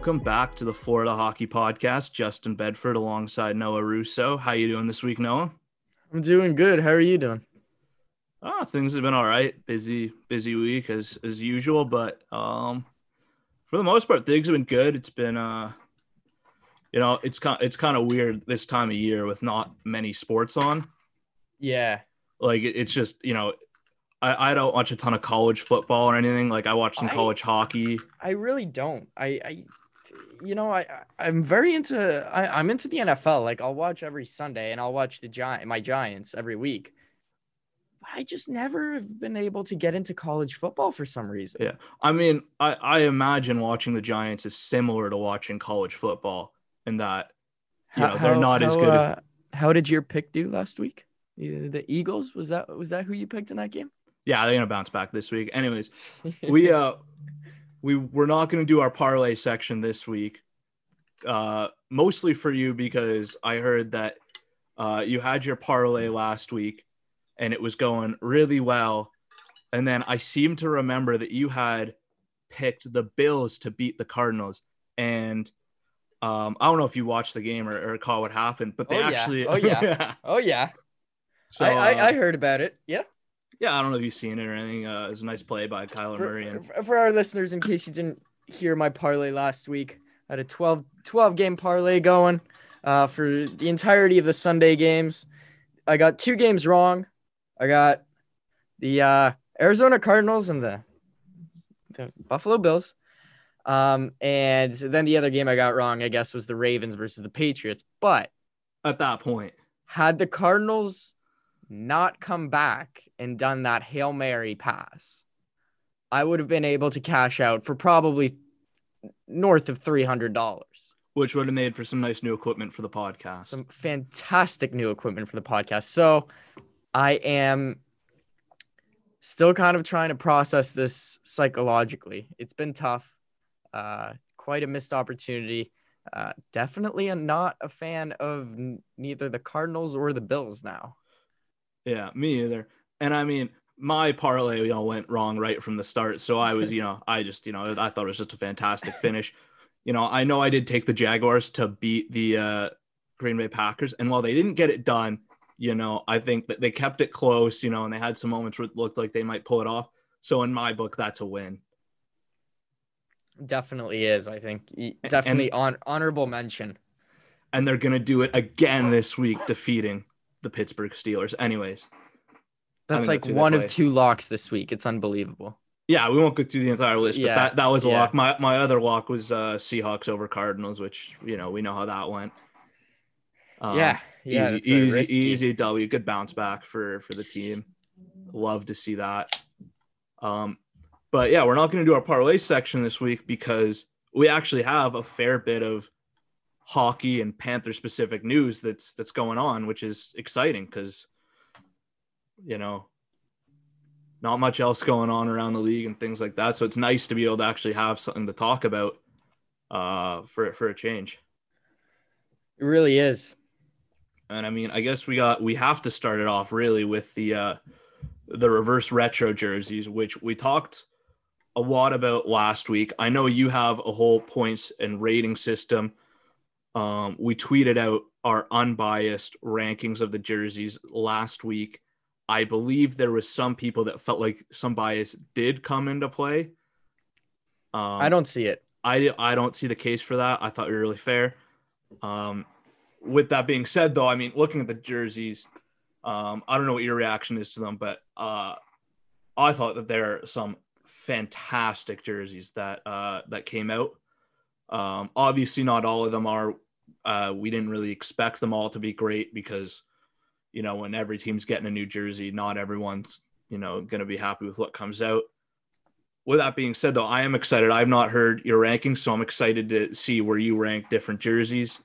welcome back to the Florida Hockey Podcast. Justin Bedford alongside Noah Russo. How you doing this week, Noah? I'm doing good. How are you doing? Ah, things have been all right. Busy, busy week as as usual, but um, for the most part, things have been good. It's been uh, you know, it's kind it's kind of weird this time of year with not many sports on. Yeah. Like it's just you know, I I don't watch a ton of college football or anything. Like I watch some I- college hockey. I really don't. I, I you know, I I'm very into I, I'm into the NFL. Like I'll watch every Sunday and I'll watch the giant my Giants every week. I just never have been able to get into college football for some reason. Yeah. I mean, I, I imagine watching the Giants is similar to watching college football in that you know they're not as good. Uh, how did your pick do last week? The Eagles was that was that who you picked in that game? yeah, they're gonna bounce back this week. Anyways, we uh we we're not gonna do our parlay section this week. Uh mostly for you because I heard that uh you had your parlay last week and it was going really well. And then I seem to remember that you had picked the Bills to beat the Cardinals. And um, I don't know if you watched the game or, or caught what happened, but they Oh, yeah. actually Oh, yeah. oh yeah, so, I, I uh, I heard about it. Yeah. Yeah, I don't know if you've seen it or anything. Uh, it was a nice play by Kyler for, Murray. And for- for our listeners, in case you didn't hear my parlay last week, I had a 12, 12 game parlay going uh, for the entirety of the Sunday games. I got two games wrong. I got the uh, Arizona Cardinals and the, the Buffalo Bills. Um, and then the other game I got wrong, I guess, was the Ravens versus the Patriots. But at that point, had the Cardinals not come back and done that Hail Mary pass, I would have been able to cash out for probably north of $300. which would have made for some nice new equipment for the podcast. Some fantastic new equipment for the podcast. So I am still kind of trying to process this psychologically. It's been tough, uh, quite a missed opportunity. Uh, definitely a, not a fan of n- neither the Cardinals or the Bills now. yeah, me either. And I mean, my parlay, you know, went wrong right from the start. So I was, you know, I just, you know, I thought it was just a fantastic finish. You know, I know I did take the Jaguars to beat the uh, Green Bay Packers, and while they didn't get it done, you know, I think that they kept it close. You know, and they had some moments where it looked like they might pull it off. So in my book, that's a win. Definitely is. I think definitely on honorable mention. And they're gonna do it again this week, defeating the Pittsburgh Steelers. Anyways, That's like that's who they one of two locks this week. It's unbelievable. Yeah, we won't go through the entire list, but Yeah, that, that was a yeah. lock. My my other lock was uh, Seahawks over Cardinals, which you know we know how that went. Um, yeah, yeah, easy, easy, easy W. Good bounce back for for the team. Love to see that. Um, but yeah, we're not going to do our parlay section this week because we actually have a fair bit of hockey and Panther specific news that's that's going on, which is exciting because you know not much else going on around the league and things like that. So it's nice to be able to actually have something to talk about uh, for for a change. It really is. And I mean, I guess we got we have to start it off really with the uh the reverse retro jerseys, which we talked a lot about last week. I know you have a whole points and rating system. Um, we tweeted out our unbiased rankings of the jerseys last week. I believe there was some people that felt like some bias did come into play. Um, I don't see it. I I don't see the case for that. I thought you were really fair. Um, with that being said, though, I mean, looking at the jerseys, um, I don't know what your reaction is to them, but uh, I thought that there are some fantastic jerseys that uh, that came out. Um, obviously, not all of them are. Uh, we didn't really expect them all to be great because, you know, when every team's getting a new jersey, not everyone's, you know, going to be happy with what comes out. With that being said, though, I am excited. I've not heard your rankings, so I'm excited to see where you rank different jerseys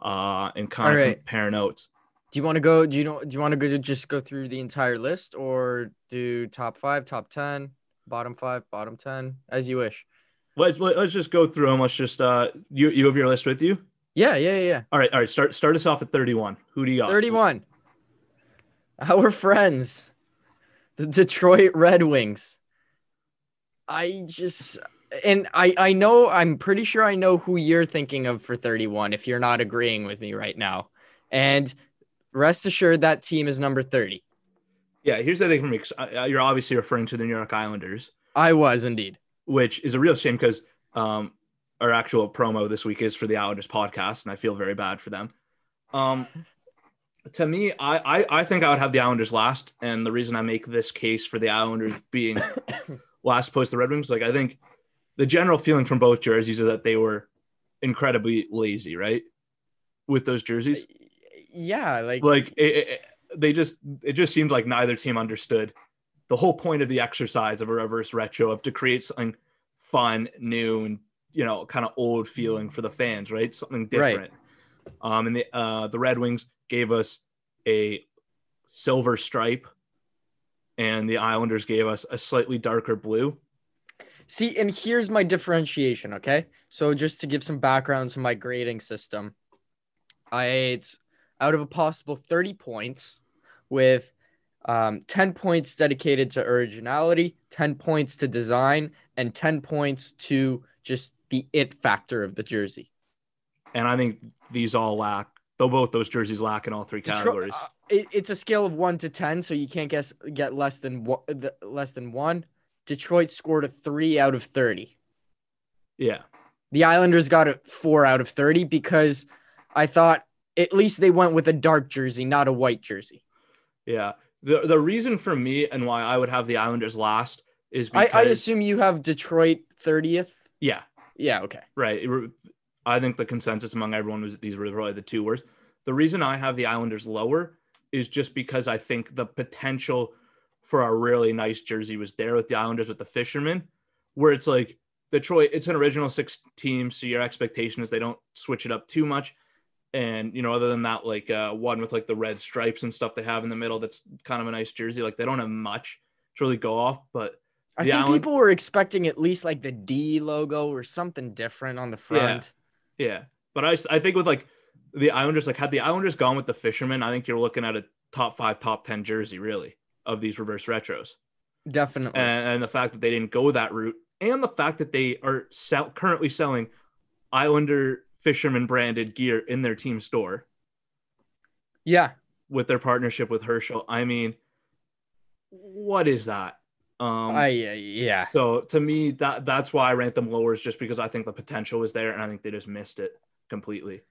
uh, and kind All of right. compare notes. Do you want to go? Do you know? Do you want to go just go through the entire list, or do top five, top ten, bottom five, bottom ten, as you wish? Let's let- let's just go through them. Let's just uh, you you have your list with you. Yeah, yeah, yeah. yeah. All right, all right. Start start us off at 31. Who do you got? Thirty-one. Our friends, the Detroit Red Wings. I just and I I know I'm pretty sure I know who you're thinking of for 31 if you're not agreeing with me right now. And rest assured that team is number 30. Yeah, here's the thing for me. You're obviously referring to the New York Islanders, I was indeed. which is a real shame because um, our actual promo this week is for the Islanders podcast, and I feel very bad for them. Um, to me, I, I I think I would have the Islanders last, and the reason I make this case for the Islanders being last post the Red Wings, like I think the general feeling from both jerseys is that they were incredibly lazy, right? With those jerseys, uh, Yeah, like, like it, it, they just it just seemed like neither team understood the whole point of the exercise of a reverse retro of to create something fun, new, and you know, kind of old feeling mm-hmm. for the fans, right? Something Right. Um, and the uh, the Red Wings gave us a silver stripe, and the Islanders gave us a slightly darker blue. See, and here's my differentiation, okay? So just to give some background to my grading system, I it's out of a possible 30 points with um, 10 points dedicated to originality, 10 points to design, and 10 points to just the it factor of the jersey. And I think these all lack, though both those jerseys lack in all three Detro- categories. uh, it, it's a scale of one to 10, so you can't guess get less than one, the, less than one. Detroit scored a three out of 30. yeah. The Islanders got a four out of 30 because I thought at least they went with a dark jersey, not a white jersey. Yeah. The the reason for me and why I would have the Islanders last is I, I assume you have Detroit 30th. yeah, Yeah, okay. right. I think the consensus among everyone was that these were probably the two worst. The reason I have the Islanders lower is just because I think the potential for a really nice jersey was there with the Islanders with the Fishermen, where it's like Detroit, it's an original six team, so your expectation is they don't switch it up too much. And you know, other than that, like uh, one with like the red stripes and stuff they have in the middle, that's kind of a nice jersey. Like they don't have much to really go off, but I think Island- people were expecting at least like the D logo or something different on the front. Yeah, but I, I think with like the Islanders, like had the Islanders gone with the Fishermen, I think you're looking at a top five, top ten jersey really of these reverse retros, Definitely. and, and the fact that they didn't go that route, and the fact that they are sell, currently selling Islander Fisherman branded gear in their team store yeah. with their partnership with Herschel. I mean, what is that? Um, I yeah. So to me, that that's why I rank them lower, is just because I think the potential was there, and I think they just missed it completely.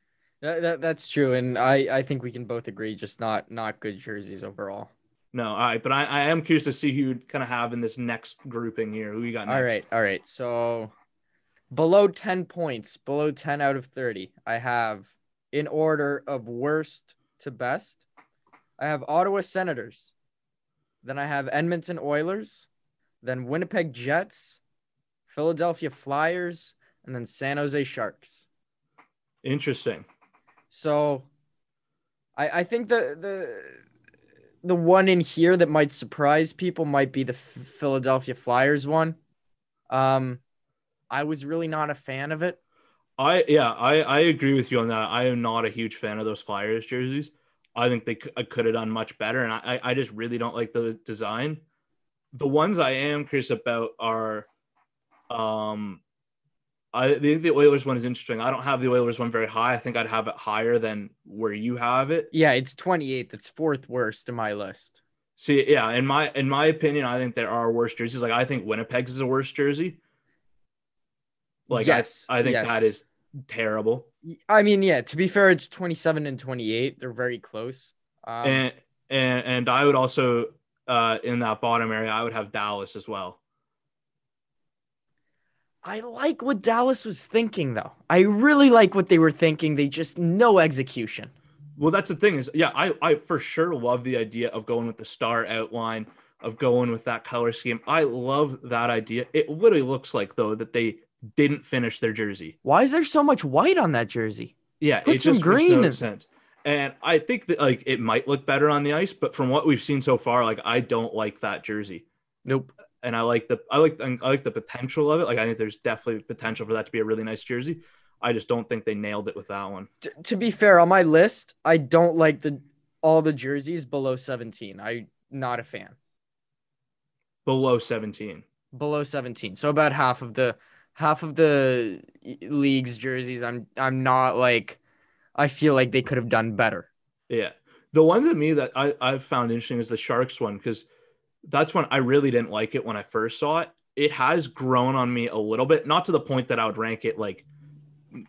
That, that, that's true and I I think we can both agree just not not good jerseys overall. No, all right, but I, I am curious to see who you kind of have in this next grouping here. Who you got next? All right, all right. So below 10 points, below 10 out of 30, I have in order of worst to best. I have Ottawa Senators. Then I have Edmonton Oilers, then Winnipeg Jets, Philadelphia Flyers, and then San Jose Sharks. Interesting. So I I think the the the one in here that might surprise people might be the Philadelphia Flyers one. Um I was really not a fan of it. I yeah, I I agree with you on that. I am not a huge fan of those Flyers jerseys. I think they could, could have done much better, and I I just really don't like the design. The ones I am curious about are, um, I think the Oilers one is interesting. I don't have the Oilers one very high. I think I'd have it higher than where you have it. Yeah, it's 28th. It's fourth worst in my list. See, yeah, in my in my opinion, I think there are worse jerseys. Like I think Winnipeg's is a worse jersey. Like yes, I, I think yes. that is terrible. I mean, yeah, to be fair, it's 27 and 28. They're very close. Um, and and and I would also uh in that bottom area, I would have Dallas as well. I like what Dallas was thinking, though. I really like what they were thinking. They just no execution. Well, that's the thing is, yeah, I, I for sure love the idea of going with the star outline, of going with that color scheme. I love that idea. It literally looks like though that they didn't finish their jersey. Why is there so much white on that jersey? Yeah, Put it some just green makes no sense. And I think that like it might look better on the ice, but from what we've seen so far, like I don't like that jersey. Nope. And I like the I like I like the potential of it. Like I think there's definitely potential for that to be a really nice jersey. I just don't think they nailed it with that one. T- to be fair, on my list, I don't like the all the jerseys below 17. I not a fan. Below 17. Below 17. So about half of the half of the league's jerseys I'm I'm not like I feel like they could have done better. Yeah. The one to me that I, I've found interesting is the Sharks one because that's when I really didn't like it when I first saw it. It has grown on me a little bit, not to the point that I would rank it like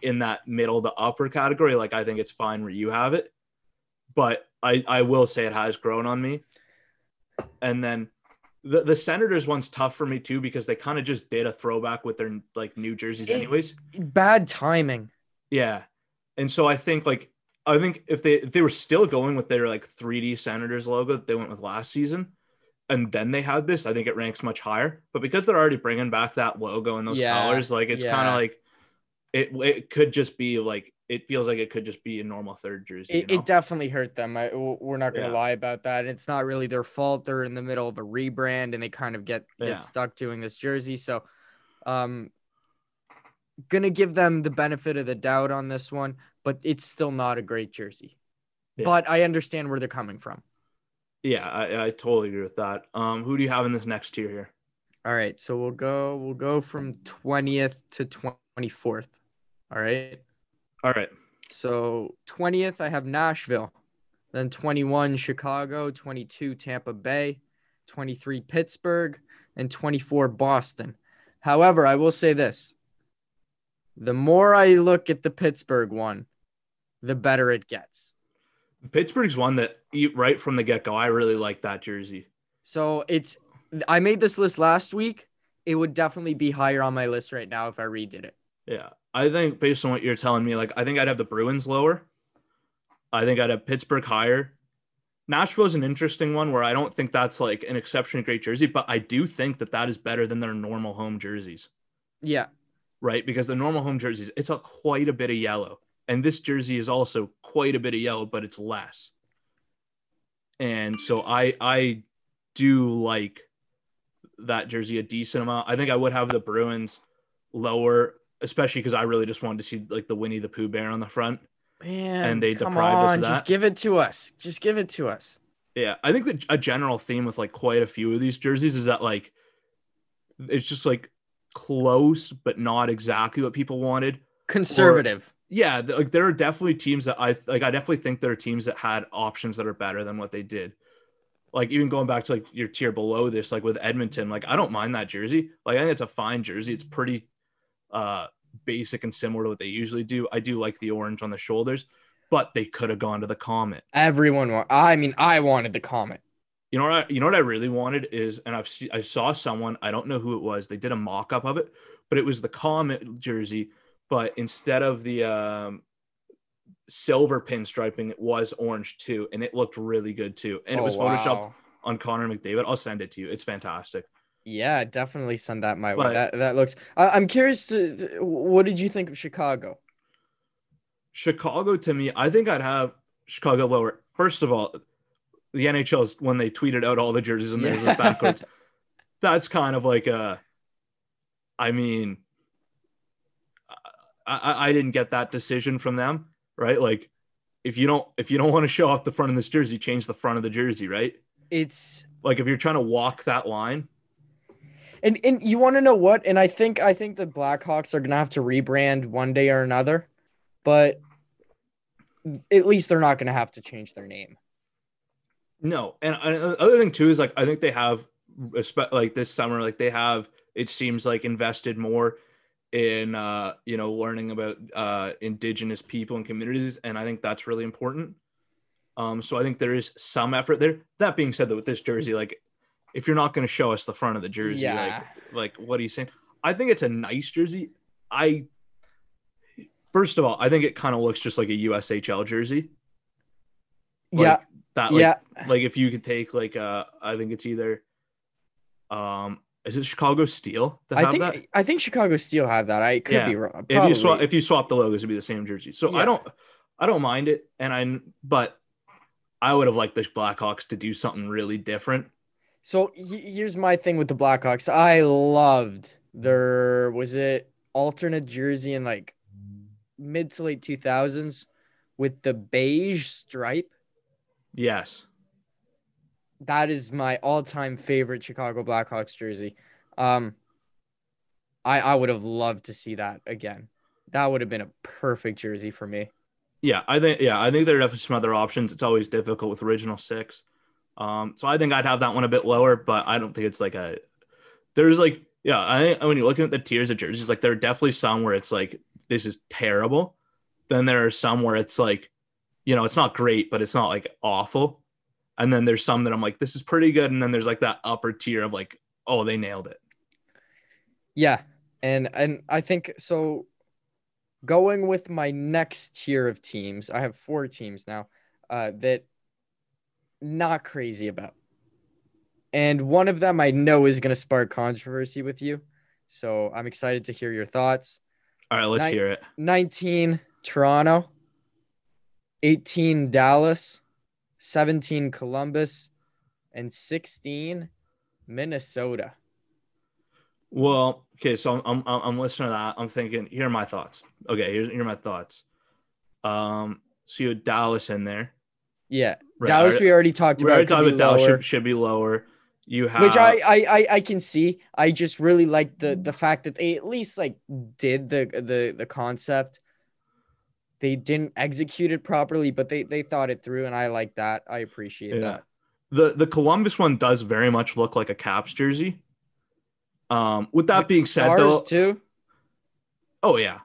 in that middle to upper category. Like I think it's fine where you have it, but I, I will say it has grown on me. And then the, the Senators one's tough for me too because they kind of just did a throwback with their like new jerseys, It- anyways. Bad timing. Yeah. And so I think like I think if they if they were still going with their like 3D Senators logo that they went with last season, and then they had this, I think it ranks much higher. But because they're already bringing back that logo and those Yeah, colors, like it's kind of like it it could just be like it feels like it could just be a normal third jersey. It, you know? it definitely hurt them. I, we're not going to Yeah. lie about that. It's not really their fault. They're in the middle of a rebrand and they kind of get, get Yeah. stuck doing this jersey. So, um, to give them the benefit of the doubt on this one, but it's still not a great jersey. Yeah. But I understand where they're coming from. yeah, I, I totally agree with that. Um, who do you have in this next tier here? All right, so we'll go we'll go from 20th to 24th. All right. All right. So 20th, I have Nashville. Then 21, Chicago. 22, Tampa Bay. 23, Pittsburgh. And 24, Boston. However, I will say this the more I look at the Pittsburgh one, the better it gets. Pittsburgh's one that right from the get go, I really like that jersey. So it's, I made this list last week. It would definitely be higher on my list right now if I redid it. Yeah. I think based on what you're telling me, like I think I'd have the Bruins lower. I think I'd have Pittsburgh higher. Nashville's an interesting one where I don't think that's like an exceptionally great jersey, but I do think that that is better than their normal home jerseys, Yeah. Right? Because the normal home jerseys, it's a quite a bit of yellow. And this jersey is also quite a bit of yellow, but it's less. And so I I do like that jersey a decent amount. I think I would have the Bruins lower, especially because I really just wanted to see like the Winnie the Pooh bear on the front. Man, And they come deprived us on, of just give it to us. Just give it to us. Yeah, I think that a general theme with like quite a few of these jerseys is that like it's just like close, but not exactly what people wanted. Conservative. Yeah, like there are definitely teams that I like. I definitely think there are teams that had options that are better than what they did. Like even going back to like your tier below this, like with Edmonton, like I don't mind that jersey. Like I think it's a fine jersey. It's pretty uh basic and similar to what they usually do. I do like the orange on the shoulders, but they could have gone to the Comet. Everyone want. I mean, I wanted the comet. You know what? I, you know what I really wanted is, and I've see, I saw someone. I don't know who it was. They did a mock up of it, but it was the Comet jersey. But instead of the um, silver pinstriping, it was orange too, and it looked really good too. And it Oh, was photoshopped wow. on Connor McDavid. I'll send it to you. It's fantastic. Yeah, definitely send that my But- way. That that looks. I, I'm curious to, to- What did you think of Chicago? Chicago to me, I think I'd have Chicago lower. First of all, the NHL's when they tweeted out all the jerseys and theirs was backwards. That's kind of like a. I mean, I, I, I didn't get that decision from them, right? Like, if you don't if you don't want to show off the front of this jersey, change the front of the jersey, right? It's Like if you're trying to walk that line, and and you want to know what? And I think I think the Blackhawks are gonna have to rebrand one day or another, but at least they're not gonna have to change their name. No, and the other thing too is like I think they have like this summer, like they have it seems like invested more in uh you know learning about uh indigenous people and communities, and I think that's really important. Um, so I think there is some effort there. That being said, though, with this jersey, like if you're not going to show us the front of the jersey, Yeah. like like what are you saying? I think it's a nice jersey. I first of all, I think it kind of looks just like a USHL jersey. Like, yeah, That like, yeah. like if you could take like uh I think it's either um is it Chicago Steel that I have think that? I think Chicago Steel have that. I could Yeah. be wrong. If you swap if you swap the logos, it'd be the same jersey. So I don't I don't mind it. And I but I would have liked the Blackhawks to do something really different. So here's my thing with the Blackhawks. I loved their was it alternate jersey in like mid to late 2000s with the beige stripe. Yes. That is my all-time favorite Chicago Blackhawks jersey. Um I I would have loved to see that again. That would have been a perfect jersey for me. Yeah, I think yeah, I think there are definitely some other options. It's always difficult with original six. Um, so I think I'd have that one a bit lower, but I don't think it's like a there's like yeah, I when you're looking at the tiers of jerseys, like there are definitely some where it's like this is terrible. Then there are some where it's like, you know, it's not great, but it's not like awful. And then there's some that I'm like, this is pretty good. And then there's like that upper tier of like, oh, they nailed it. Yeah, and and I think so. Going with my next tier of teams, I have four teams now uh, that not crazy about, and one of them I know is going to spark controversy with you. So I'm excited to hear your thoughts. All right, let's Night- hear it. 19 Toronto, 18 Dallas, 17 Columbus, and 16 Minnesota. Well, okay, so I'm I'm, I'm listening to that. I'm thinking, here are my thoughts. Okay, here's here are my thoughts. Um, so you had Dallas in there. Yeah, Right, Dallas we already talked we about. already talked about Dallas should, should be lower. You have which I, I I I can see. I just really like the the fact that they at least like did the the the concept. They didn't execute it properly, but they they thought it through, and I like that. I appreciate Yeah. that. the the Columbus one does very much look like a Caps jersey. Um, with that With being said, though, too. oh yeah,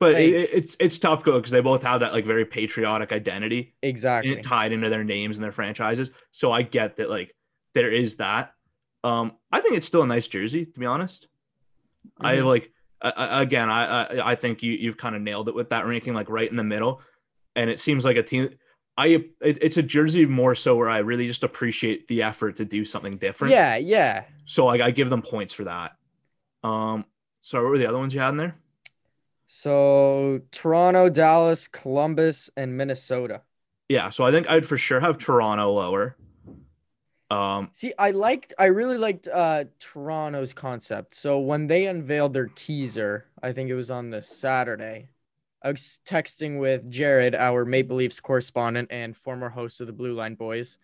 but Like- it, it's it's tough because they both have that like very patriotic identity Exactly. tied into their names and their franchises. So I get that like there is that. Um, I think it's still a nice jersey to be honest. I Mhm. like uh, again. I, I I think you you've kind of nailed it with that ranking, like right in the middle, and it seems like a team. I it, it's a jersey more so where I really just appreciate the effort to do something different. Yeah, yeah. So like I give them points for that. Um. So what were the other ones you had in there? So Toronto, Dallas, Columbus, and Minnesota. Yeah. So I think I'd for sure have Toronto lower. Um. See, I liked, I really liked uh Toronto's concept. So when they unveiled their teaser, I think it was on the Saturday. I was texting with Jared, our Maple Leafs correspondent and former host of the Blue Line Boys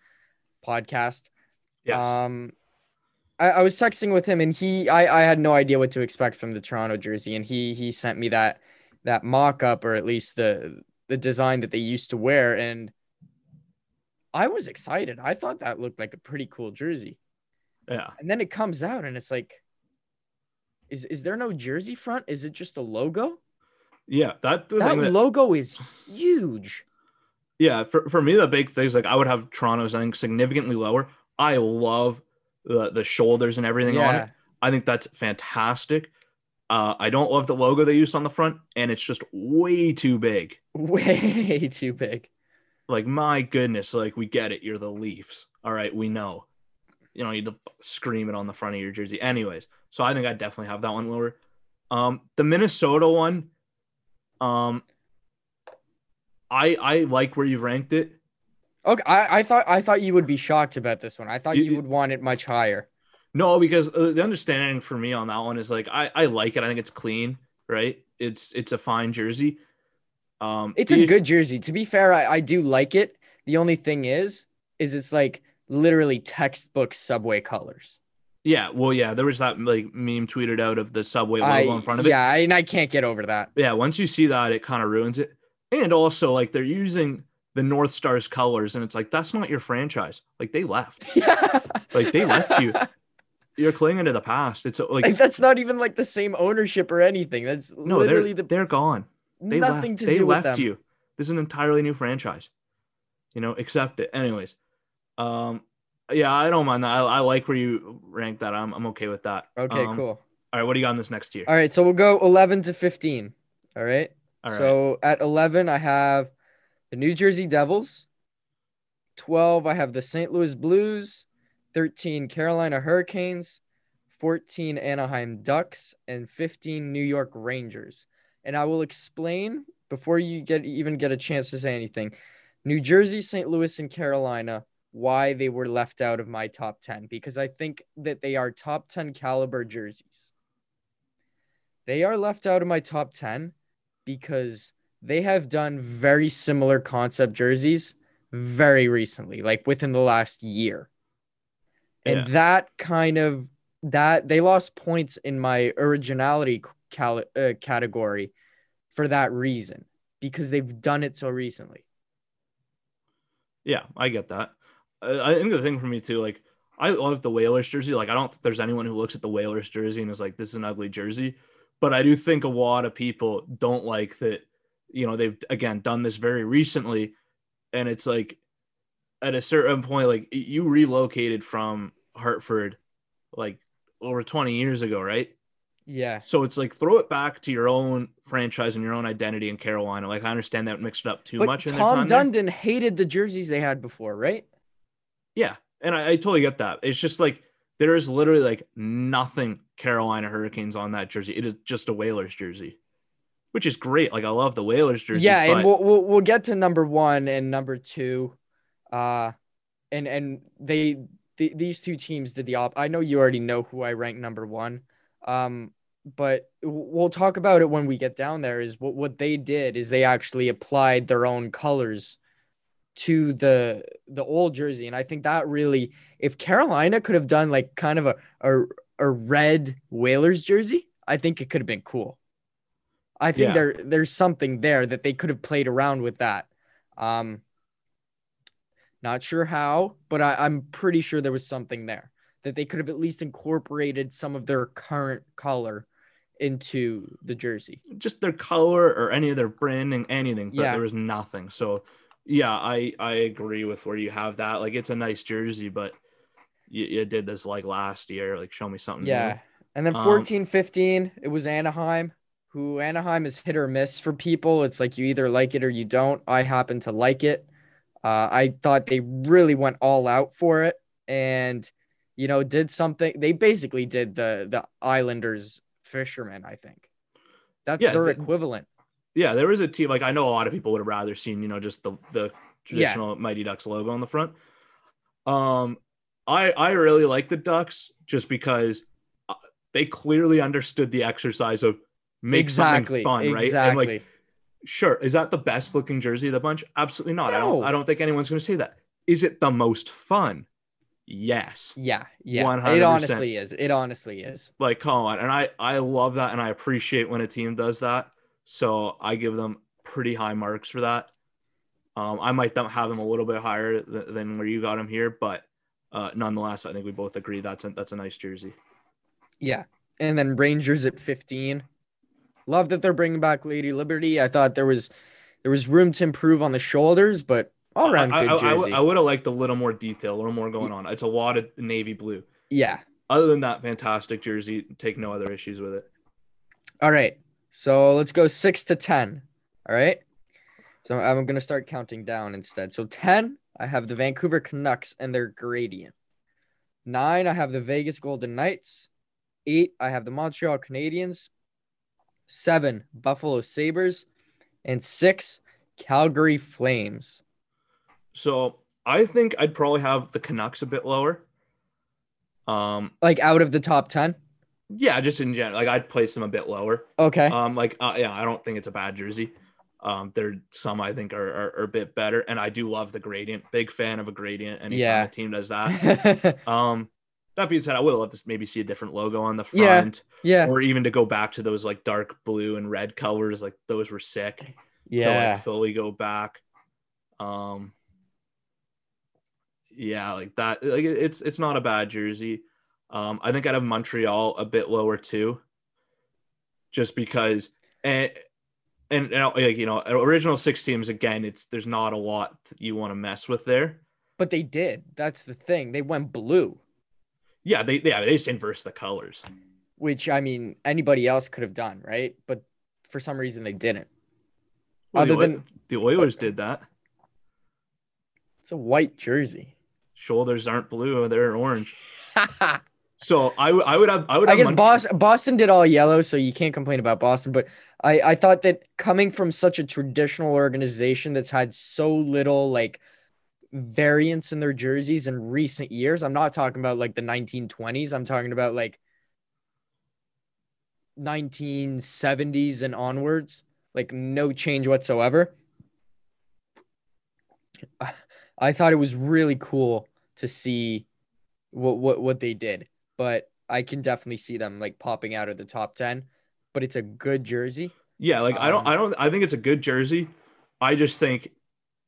podcast. Yes. Um, I, I was texting with him, and he, I, I had no idea what to expect from the Toronto jersey, and he, he sent me that, that mock up, or at least the, the design that they used to wear, and I was excited. I thought that looked like a pretty cool jersey, yeah. and then it comes out, and it's like, is is there no jersey front? Is it just a logo? Yeah. That the That that logo is huge. Yeah, for, for me, the big things like I would have Toronto's I think significantly lower. I love the the shoulders and everything on it. I think that's fantastic. Uh, I don't love the logo they used on the front, and it's just way too big. way too big. Like my goodness, like we get it. You're the Leafs. All right, we know. You know you scream it on the front of your jersey. Anyways, so I think I definitely have that one lower. Um, the Minnesota one, um, I I like where you've ranked it. Okay, I, I thought I thought you would be shocked about this one. I thought You- you would want it much higher. No, because uh, the understanding for me on that one is like I, I like it. I think it's clean, right? It's it's a fine jersey. Um, It's a good jersey. To be fair, I, I do like it. The only thing is, is it's like literally textbook subway colors. yeah. Well, yeah, there was that like meme tweeted out of the subway logo I, in front of it. yeah, I, and I can't get over that. yeah. Once you see that, it kind of ruins it. And also, like they're using the North Stars colors, and it's like that's not your franchise. Like they left. Yeah. Like they left you. You're clinging to the past. It's like, like that's not even like the same ownership or anything. That's no, literally they're the they're gone. They nothing left. to they do left with them. you. This is an entirely new franchise. You know, accept it. Anyways, um, yeah, I don't mind that. I, I like where you rank that. I'm I'm okay with that. Okay, Um, cool. All right, what do you got in this next tier? All right, so we'll go 11 to 15. All right. All right. So at 11, I have the New Jersey Devils. 12, I have the St. Louis Blues. 13, Carolina Hurricanes. 14, Anaheim Ducks. And 15, New York Rangers. And I will explain before you get even get a chance to say anything. New Jersey, St. Louis, and Carolina, why they were left out of my top 10 because I think that they are top 10 caliber jerseys. They are left out of my top 10 because they have done very similar concept jerseys very recently, like within the last year. And Yeah. that kind of that they lost points in my originality cal- uh, category for that reason because they've done it so recently. Yeah, I get that. I think the thing for me too, like I love the Whalers jersey. Like I don't think there's anyone who looks at the Whalers jersey and is like, "This is an ugly jersey," but I do think a lot of people don't like that. You know, they've again done this very recently, and it's like at a certain point, like you relocated from Hartford, like over 20 years ago, right? Yeah. So it's like throw it back to your own franchise and your own identity in Carolina. Like I understand that mixed it up too But much in their Tom time there. Hated the jerseys they had before, right? Yeah, and I, I totally get that. It's just like there is literally like nothing Carolina Hurricanes on that jersey. It is just a Whalers jersey, which is great. Like I love the Whalers jersey. yeah, and we'll, we'll we'll get to number one and number two, uh, and and they th- these two teams did the op. I know you already know who I rank number one, um, but we'll talk about it when we get down there. Is what what they did is they actually applied their own colors to the the old jersey, and I think that really, if Carolina could have done like kind of a a, a red Whalers jersey, I think it could have been cool. I think Yeah. there there's something there that they could have played around with that. Um, not sure how, but I, I'm pretty sure there was something there that they could have at least incorporated some of their current color into the jersey. just their color or any of their branding, anything. But Yeah. there was nothing. So yeah, I I agree with where you have that. Like it's a nice jersey, but you, you did this like last year. Like show me something. new. Yeah. And then Um, 15, it was Anaheim, who Anaheim is hit or miss for people. It's like you either like it or you don't. I happen to like it. Uh, I thought they really went all out for it and, you know, did something. They basically did the the Islanders fishermen, I think. That's Yeah, their the- equivalent. yeah, there was a team like I know a lot of people would have rather seen, you know, just the the Yeah. traditional Mighty Ducks logo on the front. Um, I I really like the Ducks just because uh, they clearly understood the exercise of make exactly. something fun, right? Exactly. And like, sure, is that the best looking jersey of the bunch? Absolutely not. I don't I don't think anyone's going to say that. Is it the most fun? Yes. yeah. Yeah. 100%. It honestly is. It honestly is. Like, come on. And I I love that and I appreciate when a team does that. So I give them pretty high marks for that. Um, I might have them a little bit higher th- than where you got them here, but uh, nonetheless, I think we both agree that's a, that's a nice jersey. Yeah. And then Rangers at 15. Love that they're bringing back Lady Liberty. I thought there was there was room to improve on the shoulders, but all around I, good I, I, jersey. would have liked a little more detail, a little more going on. It's a lot of navy blue. yeah. Other than that, fantastic jersey. Take no other issues with it. All right. So let's go six to 10. All right. So I'm going to start counting down instead. So 10, I have the Vancouver Canucks and their gradient. Nine, I have the Vegas Golden Knights. Eight, I have the Montreal Canadiens. Seven, Buffalo Sabres. And six, Calgary Flames. So I think I'd probably have the Canucks a bit lower. Um, Like out of the top 10. yeah, just in general, like I'd place them a bit lower. Okay. Um, like uh, yeah, I don't think it's a bad jersey. Um, there some I think are, are, are a bit better, and I do love the gradient. Big fan of a gradient. Anytime Yeah. a team does that. um, that being said, I would love to maybe see a different logo on the front, yeah. yeah. or even to go back to those like dark blue and red colors. Like those were sick. To Yeah. like fully go back. Um. Yeah, like that. Like it's it's not a bad jersey. Um, I think I'd have Montreal a bit lower too, just because and and, and like you know original six teams again. It's there's not a lot you want to mess with there. But they did. That's the thing. They went blue. Yeah, they yeah they just inverse the colors. which I mean anybody else could have done, right? But for some reason they didn't. Well, Other Oil- than the Oilers did that. it's a white jersey. Shoulders aren't blue; they're orange. So I, I would have I would I guess Mon- Boston Boston did all yellow, so you can't complain about Boston. But I I thought that coming from such a traditional organization that's had so little like variance in their jerseys in recent years. I'm not talking about like the 1920s. I'm talking about like 1970s and onwards. Like no change whatsoever. I thought it was really cool to see what what what they did but I can definitely see them like popping out of the top 10. But it's a good jersey. Yeah, like I don't, Um, I don't, I think it's a good jersey. I just think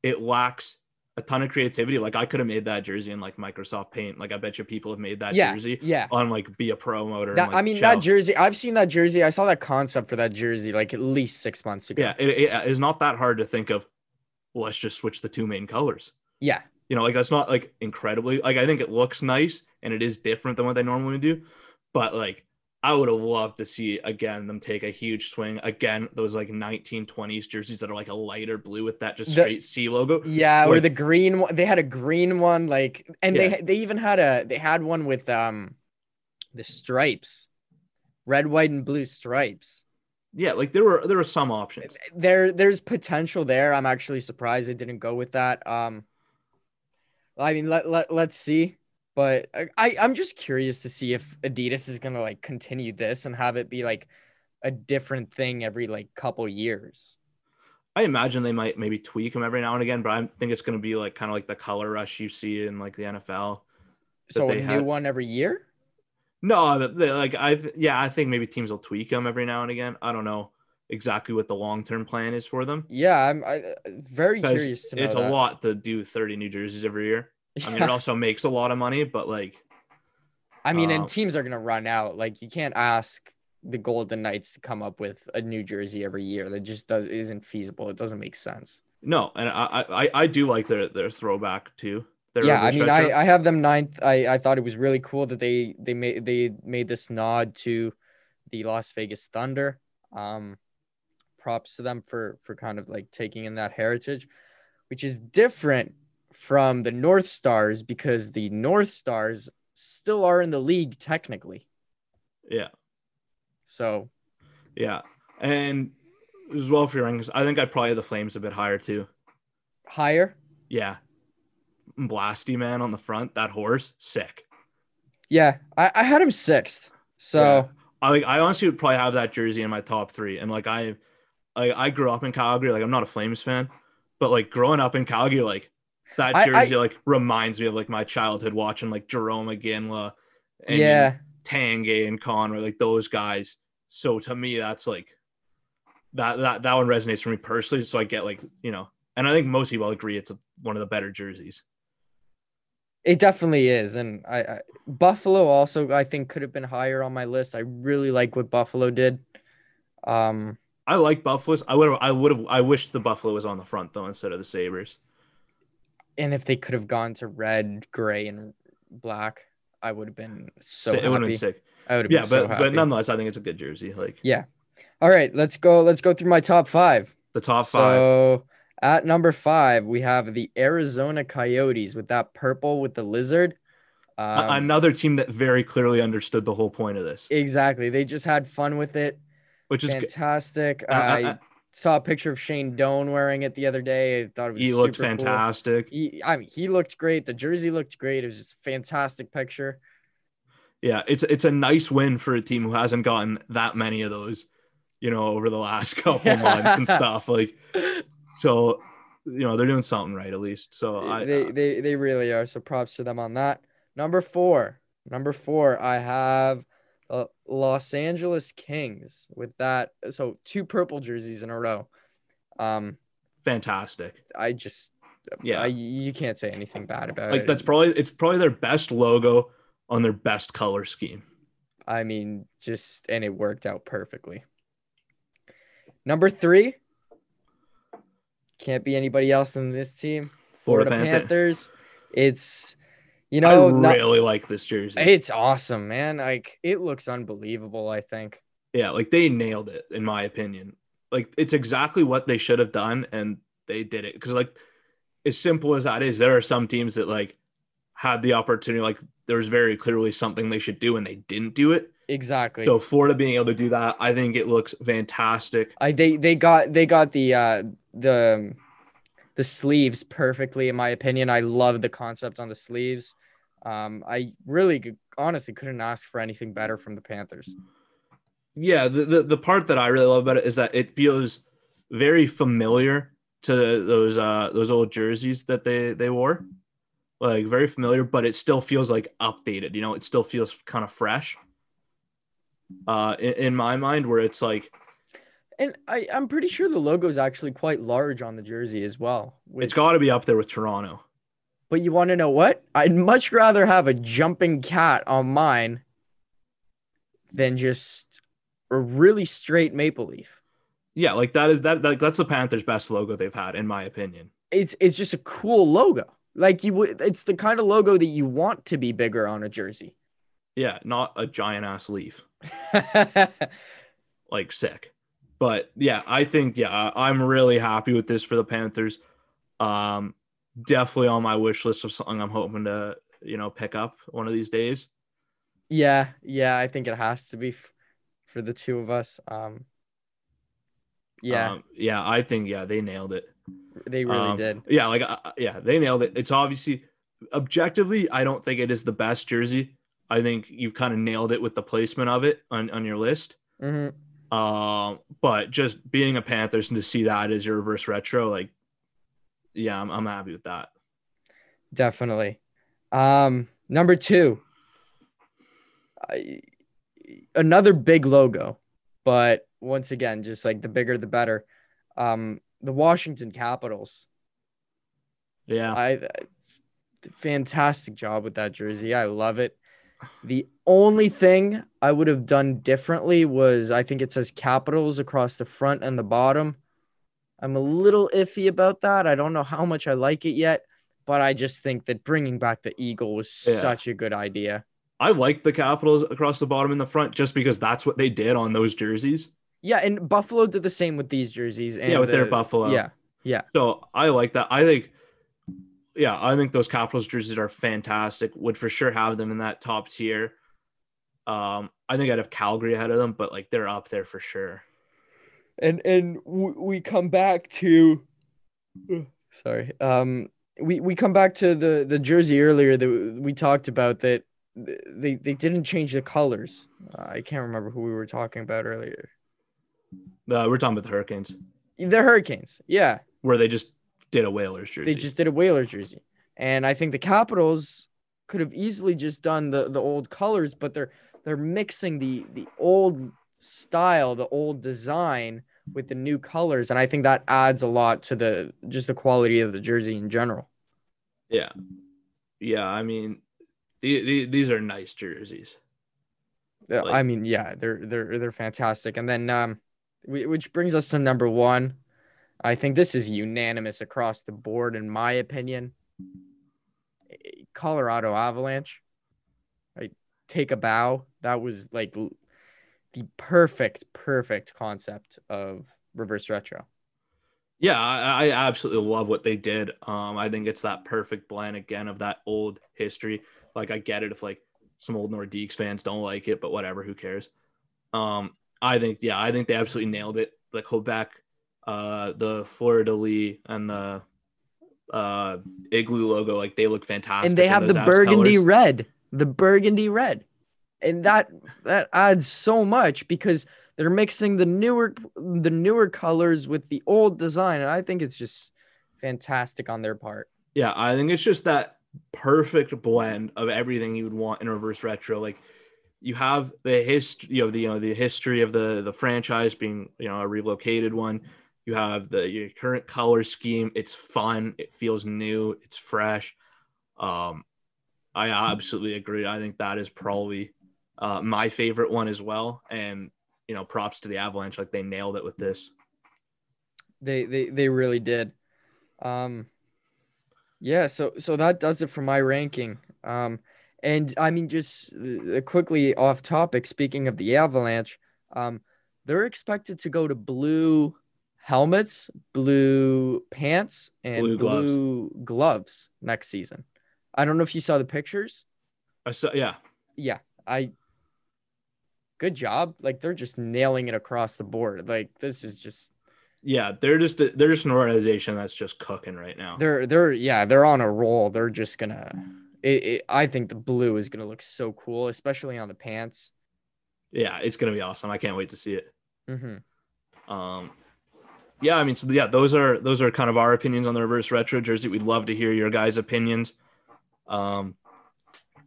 it lacks a ton of creativity. Like I could have made that jersey in like Microsoft Paint. Like I bet you people have made that yeah. jersey Yeah. on like be a pro mode or That, like, I mean, that jersey, I've seen that jersey. I saw that concept for that jersey like at least six months ago. Yeah, it, it is not that hard to think of. Well, let's just switch the two main colors. Yeah. You know, like that's not like incredibly like I think it looks nice and it is different than what they normally do. But like I would have loved to see again them take a huge swing again. Those like 1920s jerseys that are like a lighter blue with that just The- straight C logo. Yeah. Or the green one. They had a green one. Like, and Yeah. they, they even had a, they had one with, um, the stripes, red, white, and blue stripes. Yeah, like there were there were some options. there there's potential there. I'm actually surprised they didn't go with that. Um I mean let, let let's see. But I, I'm just curious to see if Adidas is gonna like continue this and have it be like a different thing every like couple years. I imagine they might maybe tweak them every now and again, but I think it's going to be like kind of like the color rush you see in like the NFL. So a new had- one every year? No, the, the, like I yeah, I think maybe teams will tweak them every now and again. I don't know exactly what the long term plan is for them. Yeah, I'm I, very 'Cause curious to know. It's that. a lot to do 30 new jerseys every year. I mean, it also makes a lot of money, but like, I mean, um, and teams are gonna run out. Like you can't ask the Golden Knights to come up with a new jersey every year. That just does isn't feasible. It doesn't make sense. no, and I I, I do like their their throwback too. Their yeah, I mean, I, I have them ninth. I, I thought it was really cool that they they made they made this nod to the Las Vegas Thunder. Um, props to them for for kind of like taking in that heritage, which is different from the North Stars because the North Stars still are in the league technically. yeah. So Yeah. And as well for your rankings, I think I'd probably have the Flames a bit higher too. higher. Yeah. Blasty man on the front, that horse, sick. Yeah, I, I had him sixth. So Yeah. I like I honestly would probably have that jersey in my top three. And like I I, I grew up in Calgary, like I'm not a Flames fan, but like growing up in Calgary, like that I- I- jersey like reminds me of like my childhood watching like Jarome Iginla and yeah, Tanguay and Conroy, like those guys. So to me, that's like that that that one resonates for me personally. So I get like you know, and I think most people agree it's one of the better jerseys. It definitely is, and I, I Buffalo also I think could have been higher on my list. I really like what Buffalo did. Um, I like Buffalo's. I would have. I would have. I wished the Buffalo was on the front though instead of the Sabres. and if they could have gone to red, gray, and black, I would have been so it would have been sick. I would have Yeah, been so but happy. but nonetheless, I think it's a good jersey. Like yeah. All right, let's go. Let's go through my top five. the top five. So at number five, we have the Arizona Coyotes with that purple with the lizard. Um, Another team that very clearly understood the whole point of this, exactly. They just had fun with it. Which is Fantastic. uh, I saw a picture of Shane Doan wearing it the other day. I thought it was he looked super cool. fantastic. He, I mean, he looked great. The jersey looked great. It was just a fantastic picture. Yeah, it's it's a nice win for a team who hasn't gotten that many of those, you know, over the last couple months and stuff. Like, so you know they're doing something right at least. So I, they, uh, they they really are. So props to them on that. Number four. Number four, I have uh, Los Angeles Kings with that. So two purple jerseys in a row. Um, fantastic. I just Yeah, I, you can't say anything bad about like it. that's probably it's probably their best logo on their best color scheme. I mean, just and it worked out perfectly. Number three. Can't be anybody else than this team. Florida, Florida Panther. Panthers. It's You know, I not- really like this jersey. it's awesome, man. Like it looks unbelievable. I think. yeah, like they nailed it in my opinion. Like it's exactly what they should have done, and they did it. Because like, as simple as that is, there are some teams that like had the opportunity. Like there was very clearly something they should do, and they didn't do it. Exactly. So Florida being able to do that, I think it looks fantastic. I they they got they got the uh the the sleeves perfectly in my opinion. I love the concept on the sleeves. Um I really could- honestly couldn't ask for anything better from the Panthers. Yeah, the, the the part that I really love about it is that it feels very familiar to those uh those old jerseys that they they wore. Like very familiar, but it still feels like updated, you know, it still feels kind of fresh. Uh in, in my mind where it's like And I I'm pretty sure the logo is actually quite large on the jersey as well. It's got to be up there with Toronto. But you want to know what? I'd much rather have a jumping cat on mine than just a really straight maple leaf. Yeah, like that is that like that's the Panthers best logo they've had in my opinion. It's it's just a cool logo. Like you would it's the kind of logo that you want to be bigger on a jersey. Yeah, not a giant ass leaf. like sick. But yeah, I think yeah, I'm really happy with this for the Panthers. Um, definitely on my wish list of something I'm hoping to you know pick up one of these days. yeah, yeah, I think it has to be f- for the two of us. Um Yeah, um, yeah, I think yeah they nailed it. they really um, did. Yeah, like uh, yeah, they nailed it. It's obviously objectively, I don't think it is the best jersey. I think you've kind of nailed it with the placement of it on, on your list. hmm Um, but just being a Panthers and to see that as your reverse retro, like, yeah, I'm, I'm happy with that. Definitely. Um, number two, I, another big logo, but once again, just like the bigger the better. Um, the Washington Capitals. Yeah, I, I fantastic job with that jersey. I love it. The only thing I would have done differently was I think it says Capitals across the front and the bottom. I'm a little iffy about that. I don't know how much I like it yet, but I just think that bringing back the eagle was Yeah. such a good idea. I like the Capitals across the bottom and the front just because that's what they did on those jerseys. Yeah, and Buffalo did the same with these jerseys. And yeah, with their Buffalo. Yeah, Yeah. So I like that. I think, yeah, I think those Capitals jerseys are fantastic. Would for sure have them in that top tier. Um, I think I'd have Calgary ahead of them, but like they're up there for sure. And and we come back to sorry um we we come back to the the jersey earlier that we talked about that they they didn't change the colors. Uh, i can't remember who we were talking about earlier. Uh, we're talking about the Hurricanes, the hurricanes yeah. Where they just did a Whalers jersey. they just did a whaler jersey. And i think the capitals could have easily just done the the old colors but they're they're mixing the the old style the old design with the new colors and i think that adds a lot to the just the quality of the jersey in general. Yeah, yeah. I mean, the, the, these are nice jerseys. Like- i mean yeah they're they're they're fantastic. And then um we, which brings us to number one. I think this is unanimous across the board in my opinion. Eh, colorado avalanche. Right take a bow. That was like the perfect perfect concept of reverse retro Yeah, I, I absolutely love what they did. Um, I think it's that perfect blend again of that old history. Like I get it if like some old Nordiques fans don't like it, but whatever, who cares? Um, I think yeah, I think they absolutely nailed it. The Quebec, uh, the fleur-de-lis, and the uh igloo logo, like they look fantastic. and they have the burgundy colors. red the burgundy red and that that adds so much because they're mixing the newer the newer colors with the old design and i think it's just fantastic on their part Yeah, I think it's just that perfect blend of everything you would want in reverse retro. Like you have the history, you know, the you know the history of the the franchise being you know a relocated one. You have the your current color scheme. It's fun. It feels new. It's fresh. Um, I absolutely agree. I think that is probably uh, my favorite one as well. And you know, props to the Avalanche. Like they nailed it with this. they they they really did um yeah so so that does it for my ranking Um, and I mean, just uh, quickly off topic, speaking of the Avalanche, um, they're expected to go to blue helmets, blue pants, and Blue blue, gloves. gloves. next season. I don't know if you saw the pictures. I saw, yeah, Yeah, I. Good job. Like they're just nailing it across the board. Like this is just yeah. They're just they're just an organization that's just cooking right now. they're they're yeah they're on a roll. They're just gonna. It, it, I think the blue is gonna look so cool, especially on the pants. Yeah, it's gonna be awesome. I can't wait to see it. hmm Um, yeah, I mean, so yeah, those are those are kind of our opinions on the reverse retro jersey. We'd love to hear your guys' opinions um,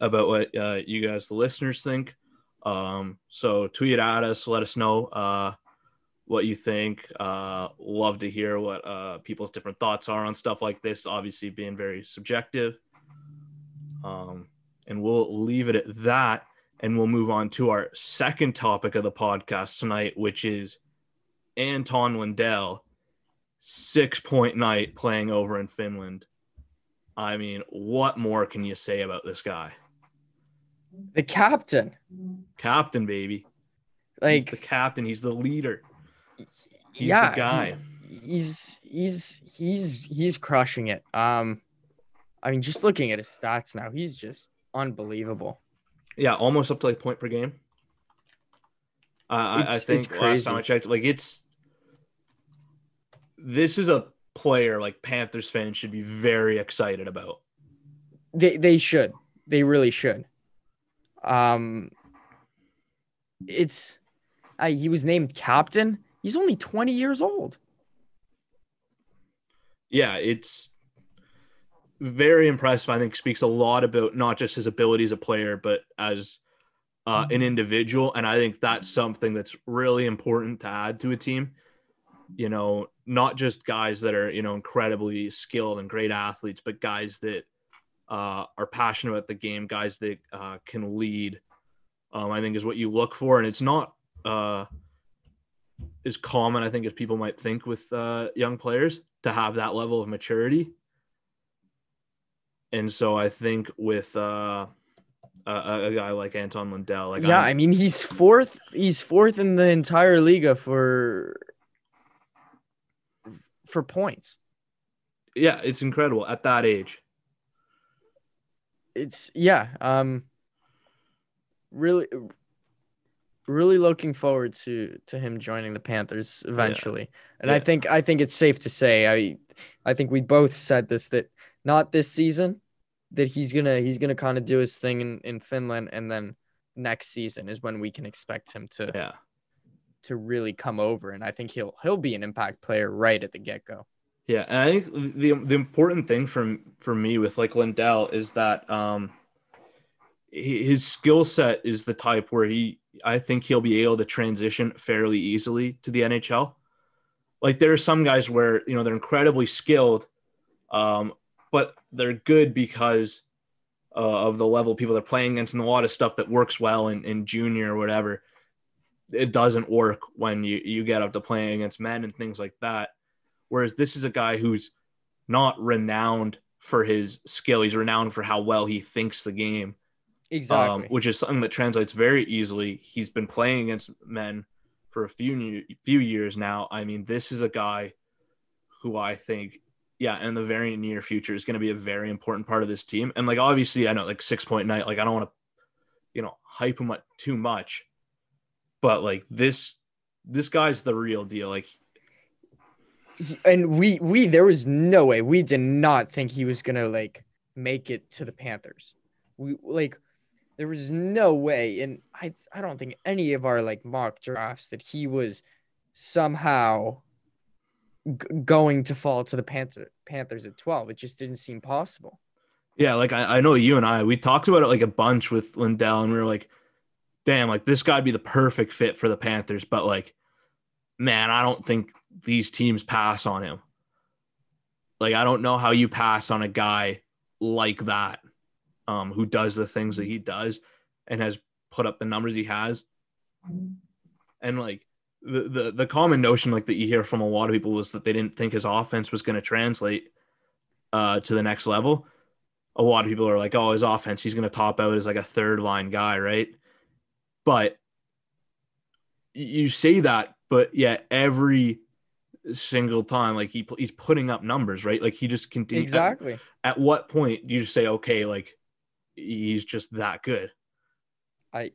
about what uh, you guys, the listeners, think. Um, so tweet at us, let us know uh, what you think. Uh, love to hear what uh, people's different thoughts are on stuff like this. Obviously, being very subjective. Um, and we'll leave it at that, and we'll move on to our second topic of the podcast tonight, which is Anton Lundell, six point night playing over in Finland. I mean, what more can you say about this guy? The captain, Captain, baby. like he's the captain. He's the leader. He's yeah, the guy. he's he's he's he's crushing it. Um, I mean, just looking at his stats now, he's just unbelievable. Yeah, almost up to like point per game. Uh, I, I think last time I checked, like it's this is a player like Panthers fans should be very excited about. They they should. They really should. Um, it's uh, he was named captain. He's only twenty years old. yeah, it's very impressive. I think speaks a lot about not just his ability as a player, but as uh, an individual. And I think that's something that's really important to add to a team. You know, not just guys that are you know incredibly skilled and great athletes, but guys that uh, are passionate about the game, guys that uh, can lead. Um, I think is what you look for, and it's not uh, as common, I think, as people might think with uh, young players to have that level of maturity. And so I think with uh, a, a guy like Anton Lundell, like yeah, I'm- I mean he's fourth. He's fourth in the entire Liiga for for points. yeah, it's incredible at that age. It's yeah. Um, really, really looking forward to to him joining the Panthers eventually. And I think I think it's safe to say I I think we both said this that not this season that he's gonna he's gonna kind of do his thing in in Finland and then next season is when we can expect him to Yeah, to really come over and I think he'll he'll be an impact player right at the get go. Yeah, and I think the the important thing from for me with like Lundell is that um, his skill set is the type where he I think he'll be able to transition fairly easily to the NHL. Like there are some guys where you know they're incredibly skilled, um, but they're good because uh, of the level people they're playing against and a lot of stuff that works well in, in junior or whatever. It doesn't work when you you get up to playing against men and things like that. Whereas this is a guy who's not renowned for his skill; he's renowned for how well he thinks the game Exactly. um, which is something that translates very easily. He's been playing against men for a few new, few years now. I mean, this is a guy who I think, yeah, in the very near future is going to be a very important part of this team. And like, obviously, I know like six point night, like I don't want to, you know, hype him up too much, but like this, this guy's the real deal. Like, and we we there was no way we did not think he was gonna like make it to the Panthers. We like there was no way, and I I don't think any of our like mock drafts that he was somehow g- going to fall to the Panther Panthers at twelve. It just didn't seem possible. Yeah, like I, I know you and I, we talked about it like a bunch with Lundell, and we were like, damn, like this guy'd be the perfect fit for the Panthers. But like, man, I don't think these teams pass on him. Like, I don't know how you pass on a guy like that, um, who does the things that he does and has put up the numbers he has. And like the the, the common notion like that you hear from a lot of people was that they didn't think his offense was going to translate uh, to the next level a lot of people are like, oh, his offense, he's going to top out as like a third line guy, right? But you say that, but yeah, every single time, like he he's putting up numbers, right? Like he just continues. Exactly. At, at what point do you just say, okay, like he's just that good? I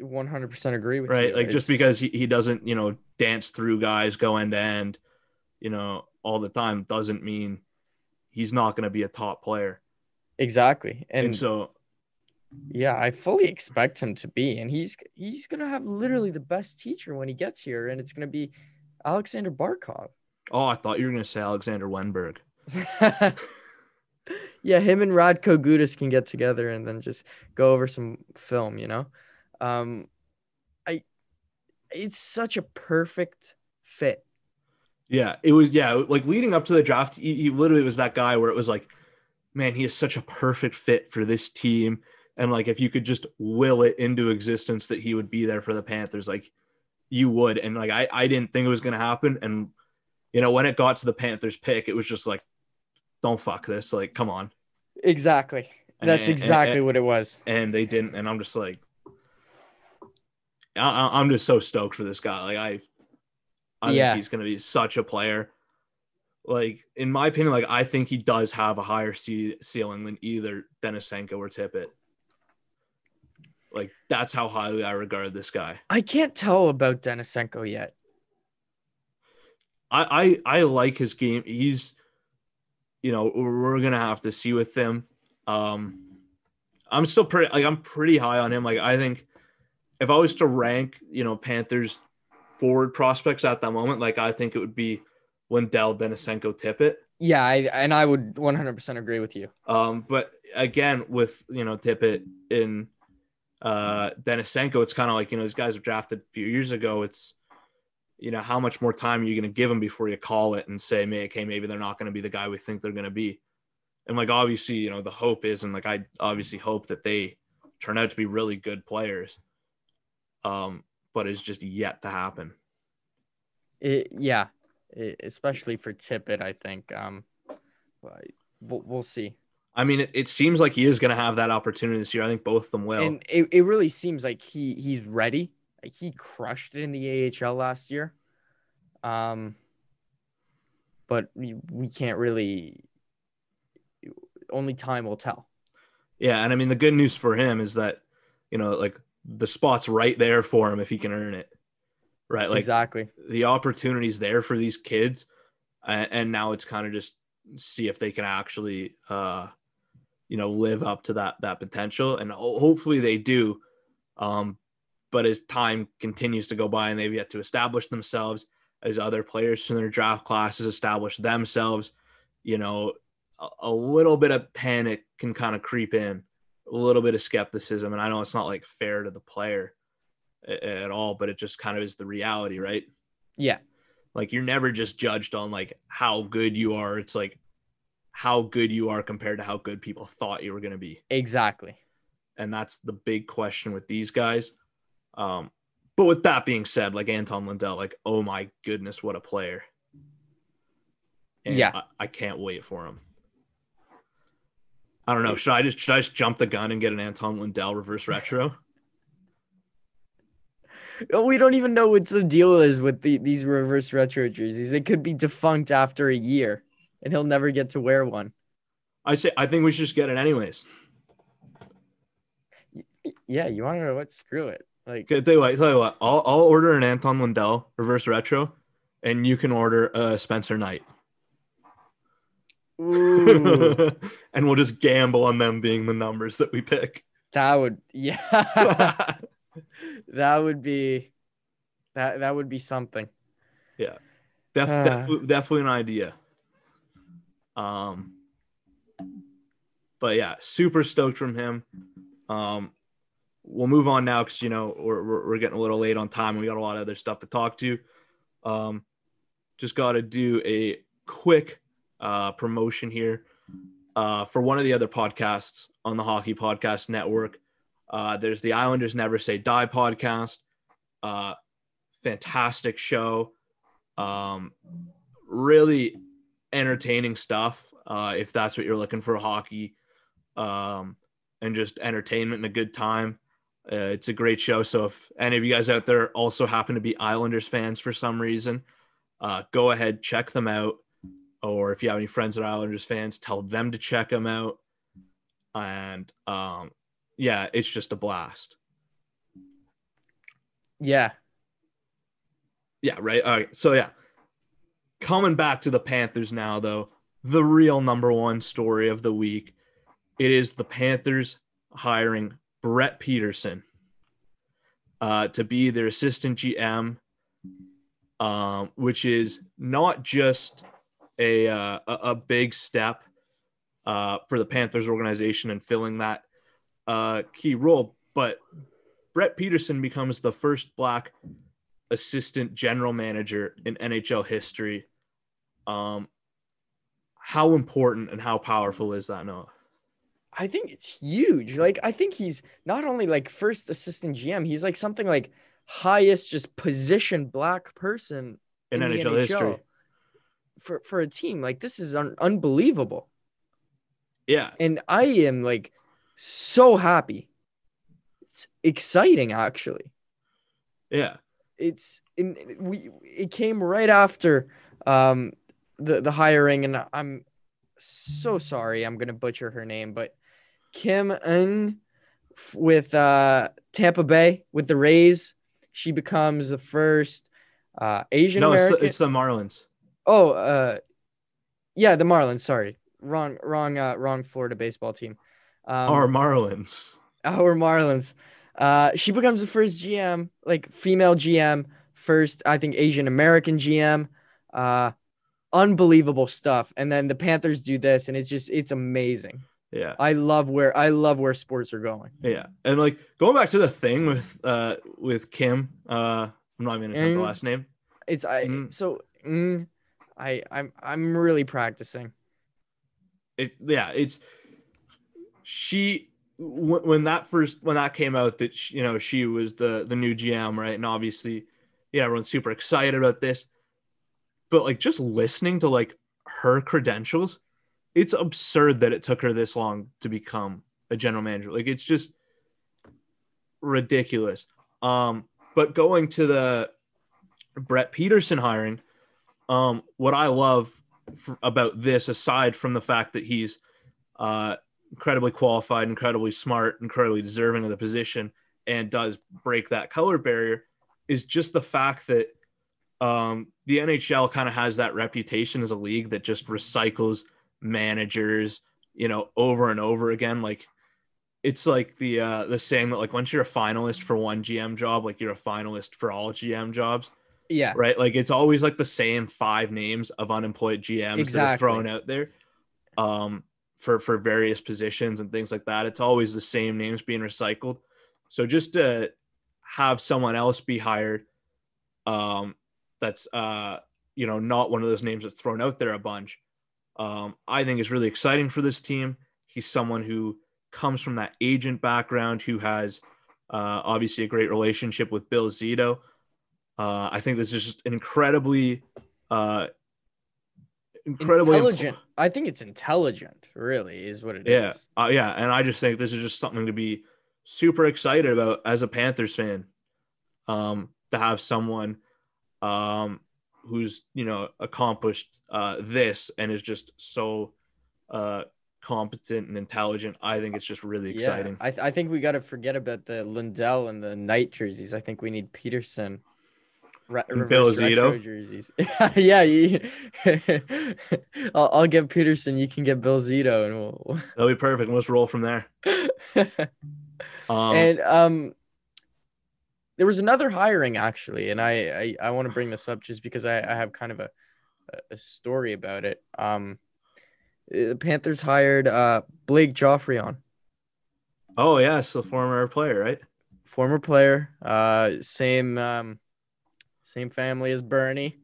100% agree with right? you. Like just because he, he doesn't, you know, dance through guys, go end to end, you know, all the time doesn't mean he's not going to be a top player. exactly. And, And, so, yeah, I fully expect him to be and he's he's going to have literally the best teacher when he gets here and it's going to be Aleksander Barkov. oh, I thought you were going to say Alexander Wennberg. yeah, him and Radko Gudas can get together and then just go over some film, you know. Um I it's such a perfect fit. Yeah, it was. Yeah, like leading up to the draft, he, he literally was that guy where it was like, man, he is such a perfect fit for this team. And like, if you could just will it into existence that he would be there for the Panthers, like you would. And like, I, I didn't think it was going to happen. And, you know, when it got to the Panthers pick, it was just like, don't fuck this. Like, come on. Exactly. And- That's and- exactly and- what it was. and they didn't. And I'm just like, I, I'm just so stoked for this guy. Like I, I Yeah. think he's gonna be such a player. Like in my opinion, like I think he does have a higher ce- ceiling than either Denisenko or Tippett. Like that's how highly I regard this guy. I can't tell about Denisenko yet. I I, I like his game. He's, you know, we're gonna have to see with him. Um, I'm still pretty like I'm pretty high on him. Like I think if I was to rank, you know, Panthers forward prospects at that moment, like I think it would be Lundell, Denisenko, Tippett. Yeah, I, and I would 100% agree with you. Um, but again, with you know Tippett in uh Denisenko, it's kind of like you know these guys were drafted a few years ago. It's you know how much more time are you going to give them before you call it and say, "May okay, maybe they're not going to be the guy we think they're going to be." And like obviously, you know the hope is, and like I obviously hope that they turn out to be really good players. Um, but it's just yet to happen. It, yeah, e- especially for Tippett, I think. Um, but we'll, we'll see. I mean, it, it seems like he is going to have that opportunity this year. I think both of them will. And it, it really seems like he he's ready. Like he crushed it in the AHL last year. Um, but we, we can't really. Only time will tell. Yeah, and I mean the good news for him is that you know like the spot's right there for him if he can earn it. Right? Like exactly. the opportunity's there for these kids and, and now it's kind of just see if they can actually uh you know live up to that that potential and ho- hopefully they do. Um but as time continues to go by and they've yet to establish themselves as other players in their draft classes establish themselves, you know, a, a little bit of panic can kind of creep in, a little bit of skepticism. And I know it's not like fair to the player at all, but it just kind of is the reality, right? Yeah. Like you're never just judged on like how good you are. It's like how good you are compared to how good people thought you were going to be. Exactly. And that's the big question with these guys. Um, but with that being said, like Anton Lundell, like, oh my goodness, what a player. And Yeah. I, I can't wait for him. I don't know. Should I just should I just jump the gun and get an Anton Lundell reverse retro? We don't even know what the deal is with the, these reverse retro jerseys. They could be defunct after a year, and he'll never get to wear one. I say I think we should just get it anyways. Yeah, you want to know what? Screw it. Like, tell you what, tell you what, I'll I'll order an Anton Lundell reverse retro, and you can order a Spencer Knight, ooh, and we'll just gamble on them being the numbers that we pick. that would, yeah, that would be, that that would be something. Def, Ah. definitely, definitely an idea. Um, but yeah, super stoked from him. Um, we'll move on now because you know we're, we're getting a little late on time. We got a lot of other stuff to talk to. Um, just got to do a quick uh, promotion here uh, for one of the other podcasts on the Hockey Podcast Network. Uh, there's the Islanders Never Say Die podcast. Uh, fantastic show. Um, really entertaining stuff. Uh, if that's what you're looking for, hockey. um, and just entertainment and a good time. Uh, it's a great show. So if any of you guys out there also happen to be Islanders fans for some reason, uh, go ahead check them out. Or if you have any friends that are Islanders fans, tell them to check them out. And um, yeah, it's just a blast. Yeah. Yeah, right. All right. So yeah, coming back to the Panthers now, though, the real number one story of the week. It is the Panthers hiring Brett Peterson uh, to be their assistant GM, um, which is not just a uh, a big step uh, for the Panthers organization and filling that uh, key role, but Brett Peterson becomes the first black assistant general manager in NHL history. Um, how important and how powerful is that, Noah? I think it's huge. Like I think he's not only like first assistant GM, he's like something like highest just position black person in, in NHL, NHL, history for for a team. Like this is un- unbelievable. Yeah. And I am like so happy. It's exciting actually. Yeah. It's in we it came right after um the the hiring and I'm so sorry I'm to butcher her name but Kim Ng with uh, Tampa Bay with the Rays. She becomes the first uh, Asian no. It's, it's the, Marlins. Oh, uh, yeah, the Marlins. Sorry, wrong, wrong, uh, wrong Florida baseball team. Um, our Marlins. Our Marlins. Uh, she becomes the first GM, like female GM, first I think Asian American GM. Uh, unbelievable stuff. And then the Panthers do this, and it's just it's amazing. Yeah. I love where I love where sports are going. Yeah. And like going back to the thing with uh with Kim, uh I'm not even gonna mm, the last name. It's I mm. so mm, I I'm I'm really practicing. It yeah, it's she w- when that first when that came out that she, you know she was the the new GM, right? And obviously, yeah, everyone's super excited about this. But like just listening to like her credentials, it's absurd that it took her this long to become a general manager. Like it's just ridiculous. Um, but going to the Brett Peterson hiring, um, what I love f- about this, aside from the fact that he's uh, incredibly qualified, incredibly smart, incredibly deserving of the position, and does break that color barrier, is just the fact that um, the NHL kind of has that reputation as a league that just recycles – managers, you know, over and over again. Like it's like the uh the saying that like once you're a finalist for one GM job, like you're a finalist for all GM jobs. Yeah. Right. Like it's always like the same five names of unemployed GMs exactly. that are thrown out there. Um for for various positions and things like that. It's always the same names being recycled. So just to have someone else be hired um that's uh you know not one of those names that's thrown out there a bunch um, I think is really exciting for this team. He's someone who comes from that agent background, who has uh, obviously a great relationship with Bill Zito. Uh, I think this is just an incredibly, uh, incredibly intelligent. I think it's intelligent, really, is what it yeah. is. yeah, uh, yeah, and I just think this is just something to be super excited about as a Panthers fan. Um, to have someone um, who's you know accomplished uh, this and is just so uh, competent and intelligent. I think it's just really exciting. Yeah, I, th- I think we got to forget about the Lundell and the Knight jerseys. I think we need Peterson. Re- Bill Zito jerseys. yeah, you, I'll, I'll get Peterson. You can get Bill Zito, and we'll. That'll be perfect. Let's roll from there. um, and um, there was another hiring actually, and I I, I want to bring this up just because I, I have kind of a a story about it. Um, the Panthers hired uh Blake Geoffrion. Oh yes, the former player, right? Former player, uh, same um, same family as Bernie.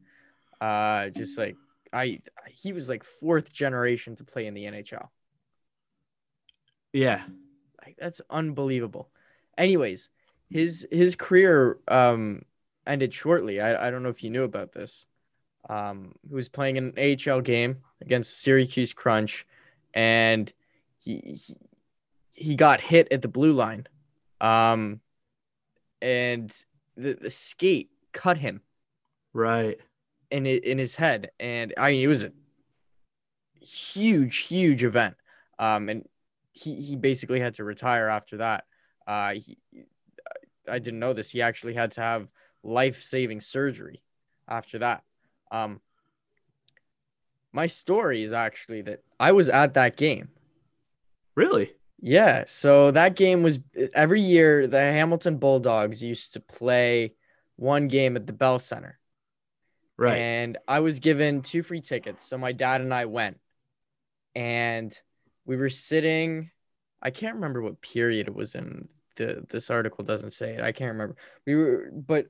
Uh, just like I, he was like fourth generation to play in the NHL. Yeah, like that's unbelievable. Anyways, his his career um ended shortly. I, I don't know if you knew about this. Um, he was playing an AHL game against Syracuse Crunch, and he, he he got hit at the blue line, um, and the, the skate cut him Right. in in his head, and I mean it was a huge, huge event. Um, and he he basically had to retire after that. Uh, he, I didn't know this. He actually had to have life saving surgery after that. Um, my story is actually that I was at that game. Really? Yeah, so that game was every year the Hamilton Bulldogs used to play one game at the Bell Center. Right. And I was given two free tickets. So my dad and I went. And we were sitting, I can't remember what period it was in. The this article doesn't say it. I can't remember. We were but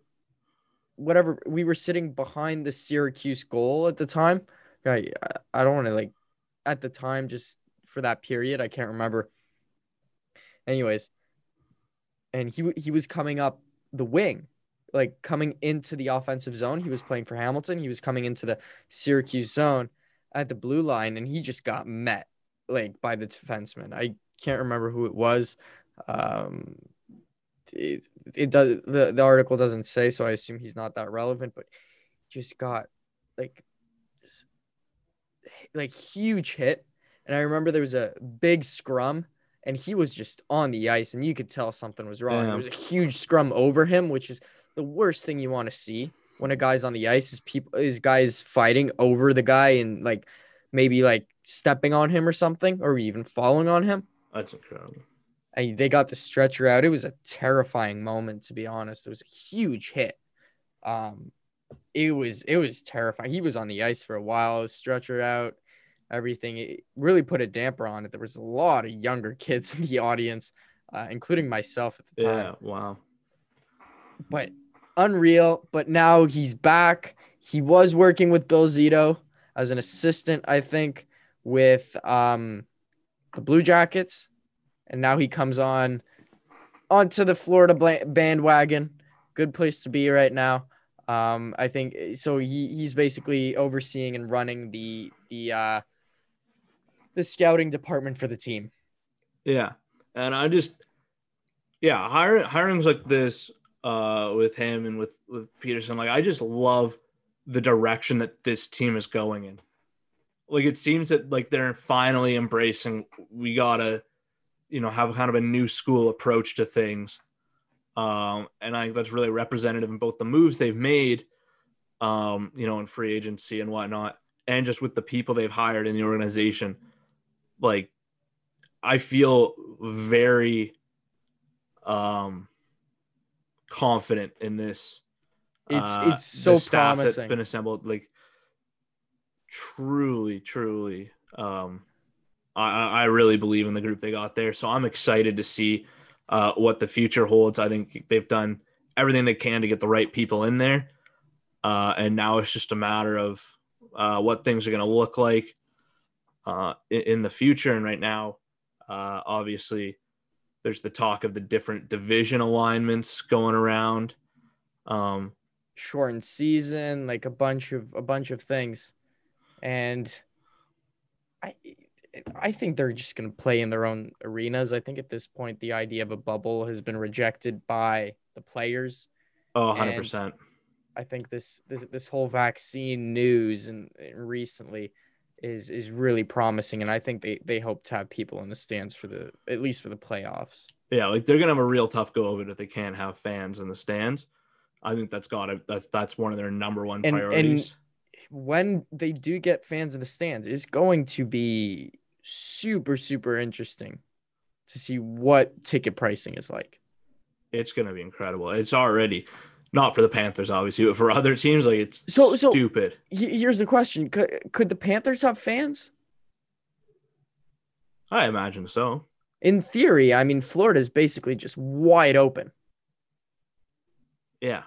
whatever, we were sitting behind the Syracuse goal at the time. I I don't want to like at the time just for that period, I can't remember. Anyways, and he he was coming up the wing like coming into the offensive zone. He was playing for Hamilton. He was coming into the Syracuse zone at the blue line, and he just got met like by the defenseman. I can't remember who it was. Um, it, it does the, the article doesn't say, so I assume he's not that relevant, but just got like just, like huge hit. And I remember there was a big scrum and he was just on the ice and you could tell something was wrong. There was a huge scrum over him, which is the worst thing you want to see when a guy's on the ice is people is guys fighting over the guy and like maybe like stepping on him or something or even falling on him. That's incredible. And they got the stretcher out. It was a terrifying moment to be honest. It was a huge hit. Um it was it was terrifying. He was on the ice for a while, stretcher out, everything. It really put a damper on it. There was a lot of younger kids in the audience, uh, including myself at the time Yeah. Wow. but unreal. But now he's back. He was working with Bill Zito as an assistant, I think, with um the Blue Jackets, and now he comes on onto the Florida bandwagon. Good place to be right now. Um, I think so. He he's basically overseeing and running the the uh the scouting department for the team. Yeah. And I just yeah, hiring hirings like this uh with him and with with Peterson, like I just love the direction that this team is going in. Like it seems that like they're finally embracing we gotta, you know, have kind of a new school approach to things. Um, and I think that's really representative in both the moves they've made, um, you know, in free agency and whatnot, and just with the people they've hired in the organization. Like I feel very um confident in this. It's uh, it's so staff promising. that's been assembled. Like truly, truly, um, I, I I really believe in the group they got there. So I'm excited to see uh, what the future holds. I think they've done everything they can to get the right people in there, uh, and now it's just a matter of uh, what things are going to look like uh, in, in the future. And right now, uh, obviously, there's the talk of the different division alignments going around. Um, shortened season, like a bunch of a bunch of things. And I I think they're just going to play in their own arenas. I think at this point the idea of a bubble has been rejected by the players. oh, 100%. I think this this this whole vaccine news and, and recently is is really promising and I think they they hope to have people in the stands for the at least for the playoffs. Yeah, like they're gonna have a real tough go of it if they can't have fans in the stands. I think that's got to that's that's one of their number one And- and- priorities. when they do get fans in the stands, it's going to be super, super interesting to see what ticket pricing is like. it's gonna be incredible. It's already not for the Panthers, obviously, but for other teams, like it's So- so- stupid. He- Here's the question could, could the Panthers have fans? I imagine so. In theory, I mean, Florida is basically just wide open. Yeah,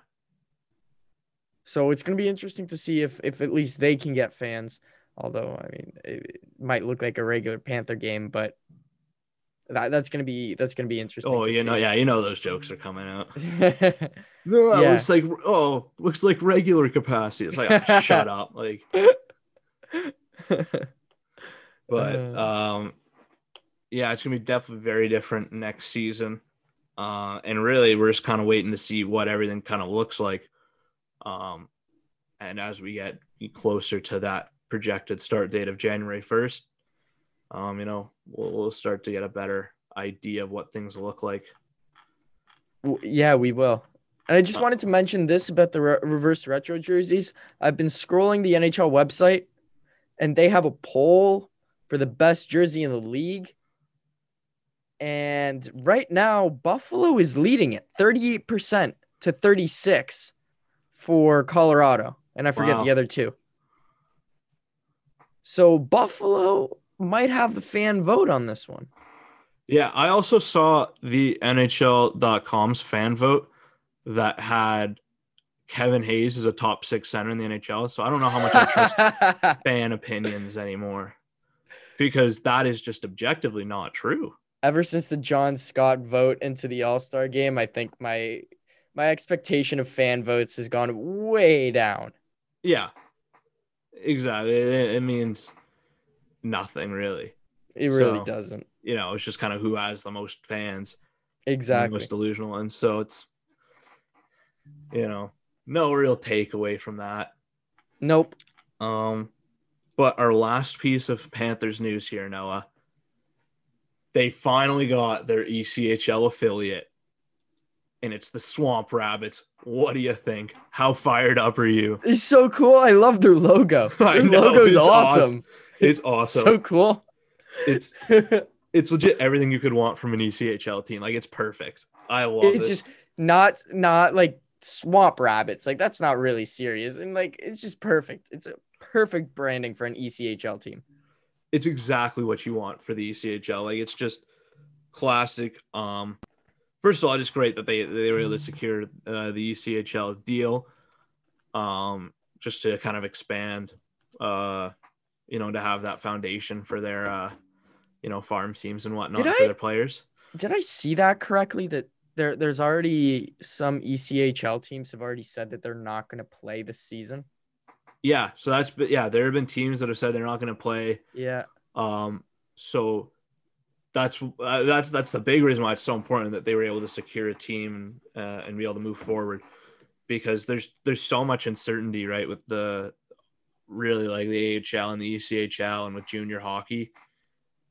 So it's going to be interesting to see if, if at least they can get fans. Although, I mean, it might look like a regular Panther game, but that, that's going to be that's going to be interesting. Oh, you know, yeah, you know those jokes are coming out. No, it Yeah. looks like oh, looks like regular capacity. It's like oh, shut up, like. But Uh. um, yeah, it's gonna be definitely very different next season. Uh, and really, we're just kind of waiting to see what everything kind of looks like. Um, and as we get closer to that projected start date of January first, um, you know, we'll, we'll start to get a better idea of what things look like. Yeah, we will. And I just wanted to mention this about the re- reverse retro jerseys. I've been scrolling the NHL website and they have a poll for the best jersey in the league. And right now, Buffalo is leading it 38% to 36 for Colorado. And I forget Wow. the other two. So Buffalo might have the fan vote on this one. Yeah, I also saw the NHL.com's fan vote that had Kevin Hayes as a top six center in the NHL. So I don't know how much I trust fan opinions anymore because that is just objectively not true. ever since the John Scott vote into the All Star game, I think my my expectation of fan votes has gone way down. Yeah, exactly. It, it means nothing really. It really So, doesn't. You know, it's just kind of who has the most fans, Exactly. most delusional, and so it's you know no real takeaway from that. Nope. Um, but our last piece of Panthers news here, Noah. They finally got their ECHL affiliate, and it's the Swamp Rabbits. What do you think? How fired up are you? It's so cool. I love their logo. Their know, logo's awesome. awesome. It's awesome. So cool. it's it's legit everything you could want from an ECHL team. Like it's perfect. I love it. it's it. just not not like swamp rabbits. Like that's not really serious. And like it's just perfect. It's a perfect branding for an ECHL team. it's exactly what you want for the ECHL. Like it's just classic. Um, first of all, it's great that they they were able to secure uh, the ECHL deal. Um, just to kind of expand, uh, you know, to have that foundation for their uh, you know, farm teams and whatnot Did for I- their players. Did I see that correctly? That there there's already some ECHL teams have already said that they're not going to play this season. Yeah, so that's but yeah, there have been teams that have said they're not going to play. Yeah. Um, so that's uh, that's that's the big reason why it's so important that they were able to secure a team uh, and be able to move forward because there's there's so much uncertainty right with the really like the AHL and the ECHL and with junior hockey.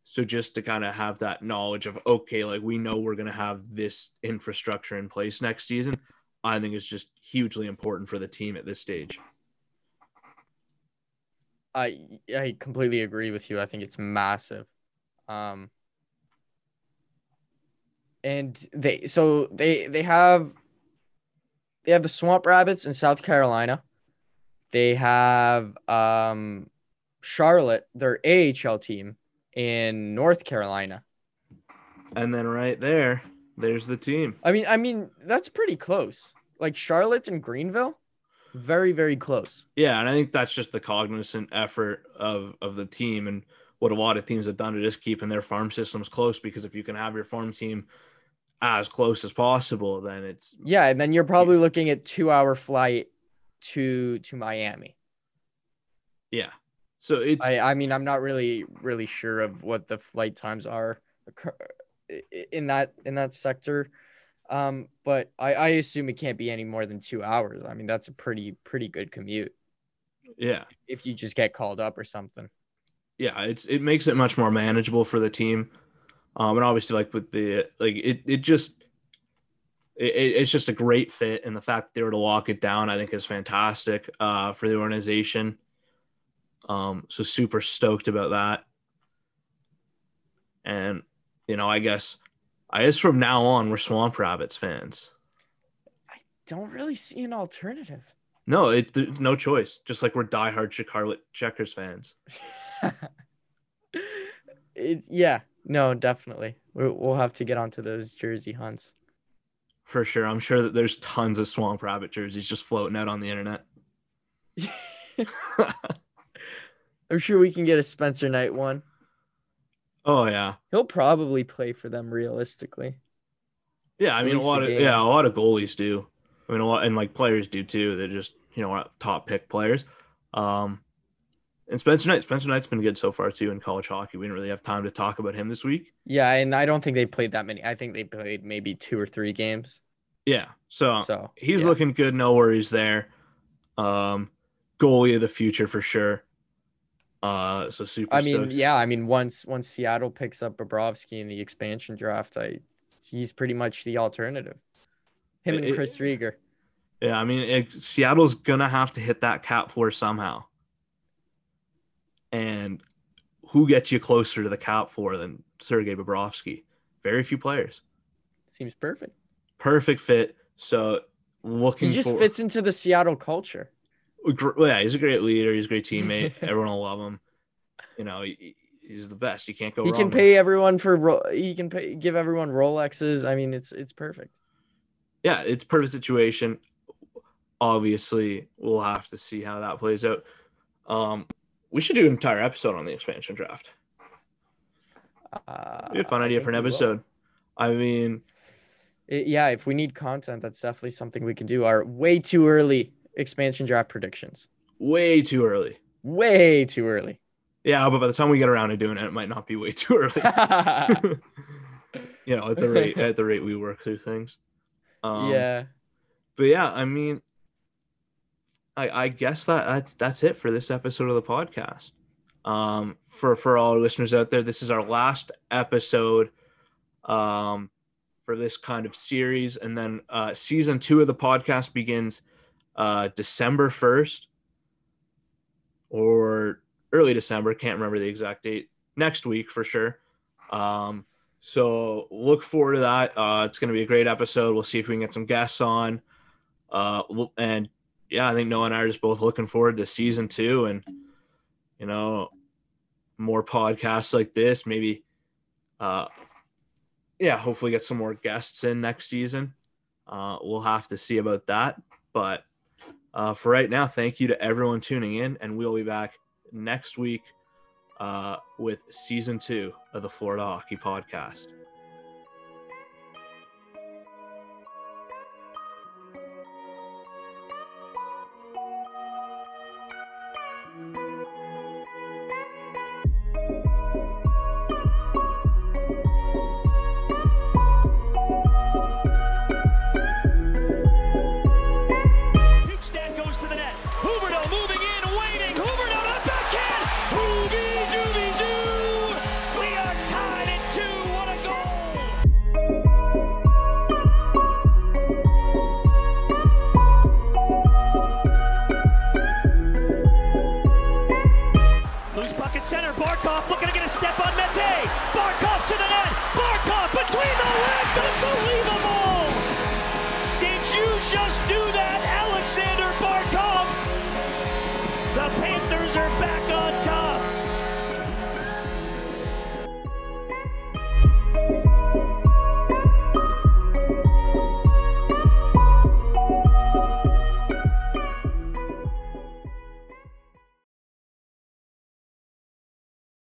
So just to kind of have that knowledge of okay, like we know we're gonna have this infrastructure in place next season, I think is just hugely important for the team at this stage. I I completely agree with you. I think it's massive. Um and they so they they have they have the Swamp Rabbits in South Carolina. They have um Charlotte, their AHL team in North Carolina. And then right there, there's the team. I mean I mean that's pretty close. Like Charlotte and Greenville, very very close. Yeah, and I think that's just the cognizant effort of of the team and what a lot of teams have done to just keeping their farm systems close because if you can have your farm team as close as possible, then it's Yeah, and then you're probably looking at 2-hour flight to to Miami. yeah. So it's I, I mean, I'm not really really sure of what the flight times are occur- i- i- in that in that sector, um, but I, I assume it can't be any more than two hours. I mean, that's a pretty pretty good commute yeah. if you just get called up or something. Yeah, it's it makes it much more manageable for the team. Um and obviously like with the like it it just it, it- it's just a great fit and the fact that they were to lock it down I think is fantastic uh for the organization. Um so super stoked about that. And you know, I guess I guess from now on we're Swamp Rabbits fans. I don't really see an alternative. No, it's there's no choice. Just like we're diehard Charlotte Checkers fans. it's yeah, no, definitely. We'll, we'll have to get onto those jersey hunts. For sure. I'm sure that there's tons of Swamp Rabbit jerseys just floating out on the internet. I'm sure we can get a Spencer Knight one. oh yeah. He'll probably play for them realistically. Yeah, I At mean a lot of game. yeah, a lot of goalies do. I mean a lot and like players do too. They're just, you know, top pick players. Um And Spencer Knight, Spencer Knight's been good so far too in college hockey. We didn't really have time to talk about him this week. Yeah, and I don't think they played that many. I think they played maybe two or three games. Yeah, so, So he's yeah. looking good. No worries there. Um, goalie of the future for sure. Uh, so super. I mean, stoked. yeah, I mean once once Seattle picks up Bobrovsky in the expansion draft, I he's pretty much the alternative. Him and It- Chris Driedger. Yeah, I mean, it, Seattle's gonna have to hit that cap floor somehow. And who gets you closer to the cap floor than Sergei Bobrovsky? Very few players. Seems perfect. Perfect fit. So looking, He just for, fits into the Seattle culture. Yeah, he's a great leader. He's a great teammate. Everyone will love him. You know, he, he's the best. You can't go He can with pay everyone for he can pay give everyone Rolexes. I mean, it's it's perfect. yeah, it's perfect situation. Obviously, we'll have to see how that plays out. Um, we should do an entire episode on the expansion draft. Uh, Be a fun I idea for an episode. I mean, It- yeah, if we need content, that's definitely something we can do. Our way too early expansion draft predictions. way too early. Way too early. Yeah, but by the time we get around to doing it, it might not be way too early. you know, at the rate at the rate we work through things. Um, yeah. but yeah, I mean, I I guess that that's that's it for this episode of the podcast. Um, for for all listeners out there, this is our last episode, um, for this kind of series, and then uh, season two of the podcast begins, uh, December first, or early December. Can't remember the exact date. Next week for sure. Um, so look forward to that. Uh, it's going to be a great episode. We'll see if we can get some guests on. Uh, and yeah, I think Noah and I are just both looking forward to season two and, you know, more podcasts like this. Maybe, uh, yeah, hopefully get some more guests in next season. Uh, we'll have to see about that. But uh, for right now, thank you to everyone tuning in, and we'll be back next week uh, with season two of the Florida Hockey Podcast.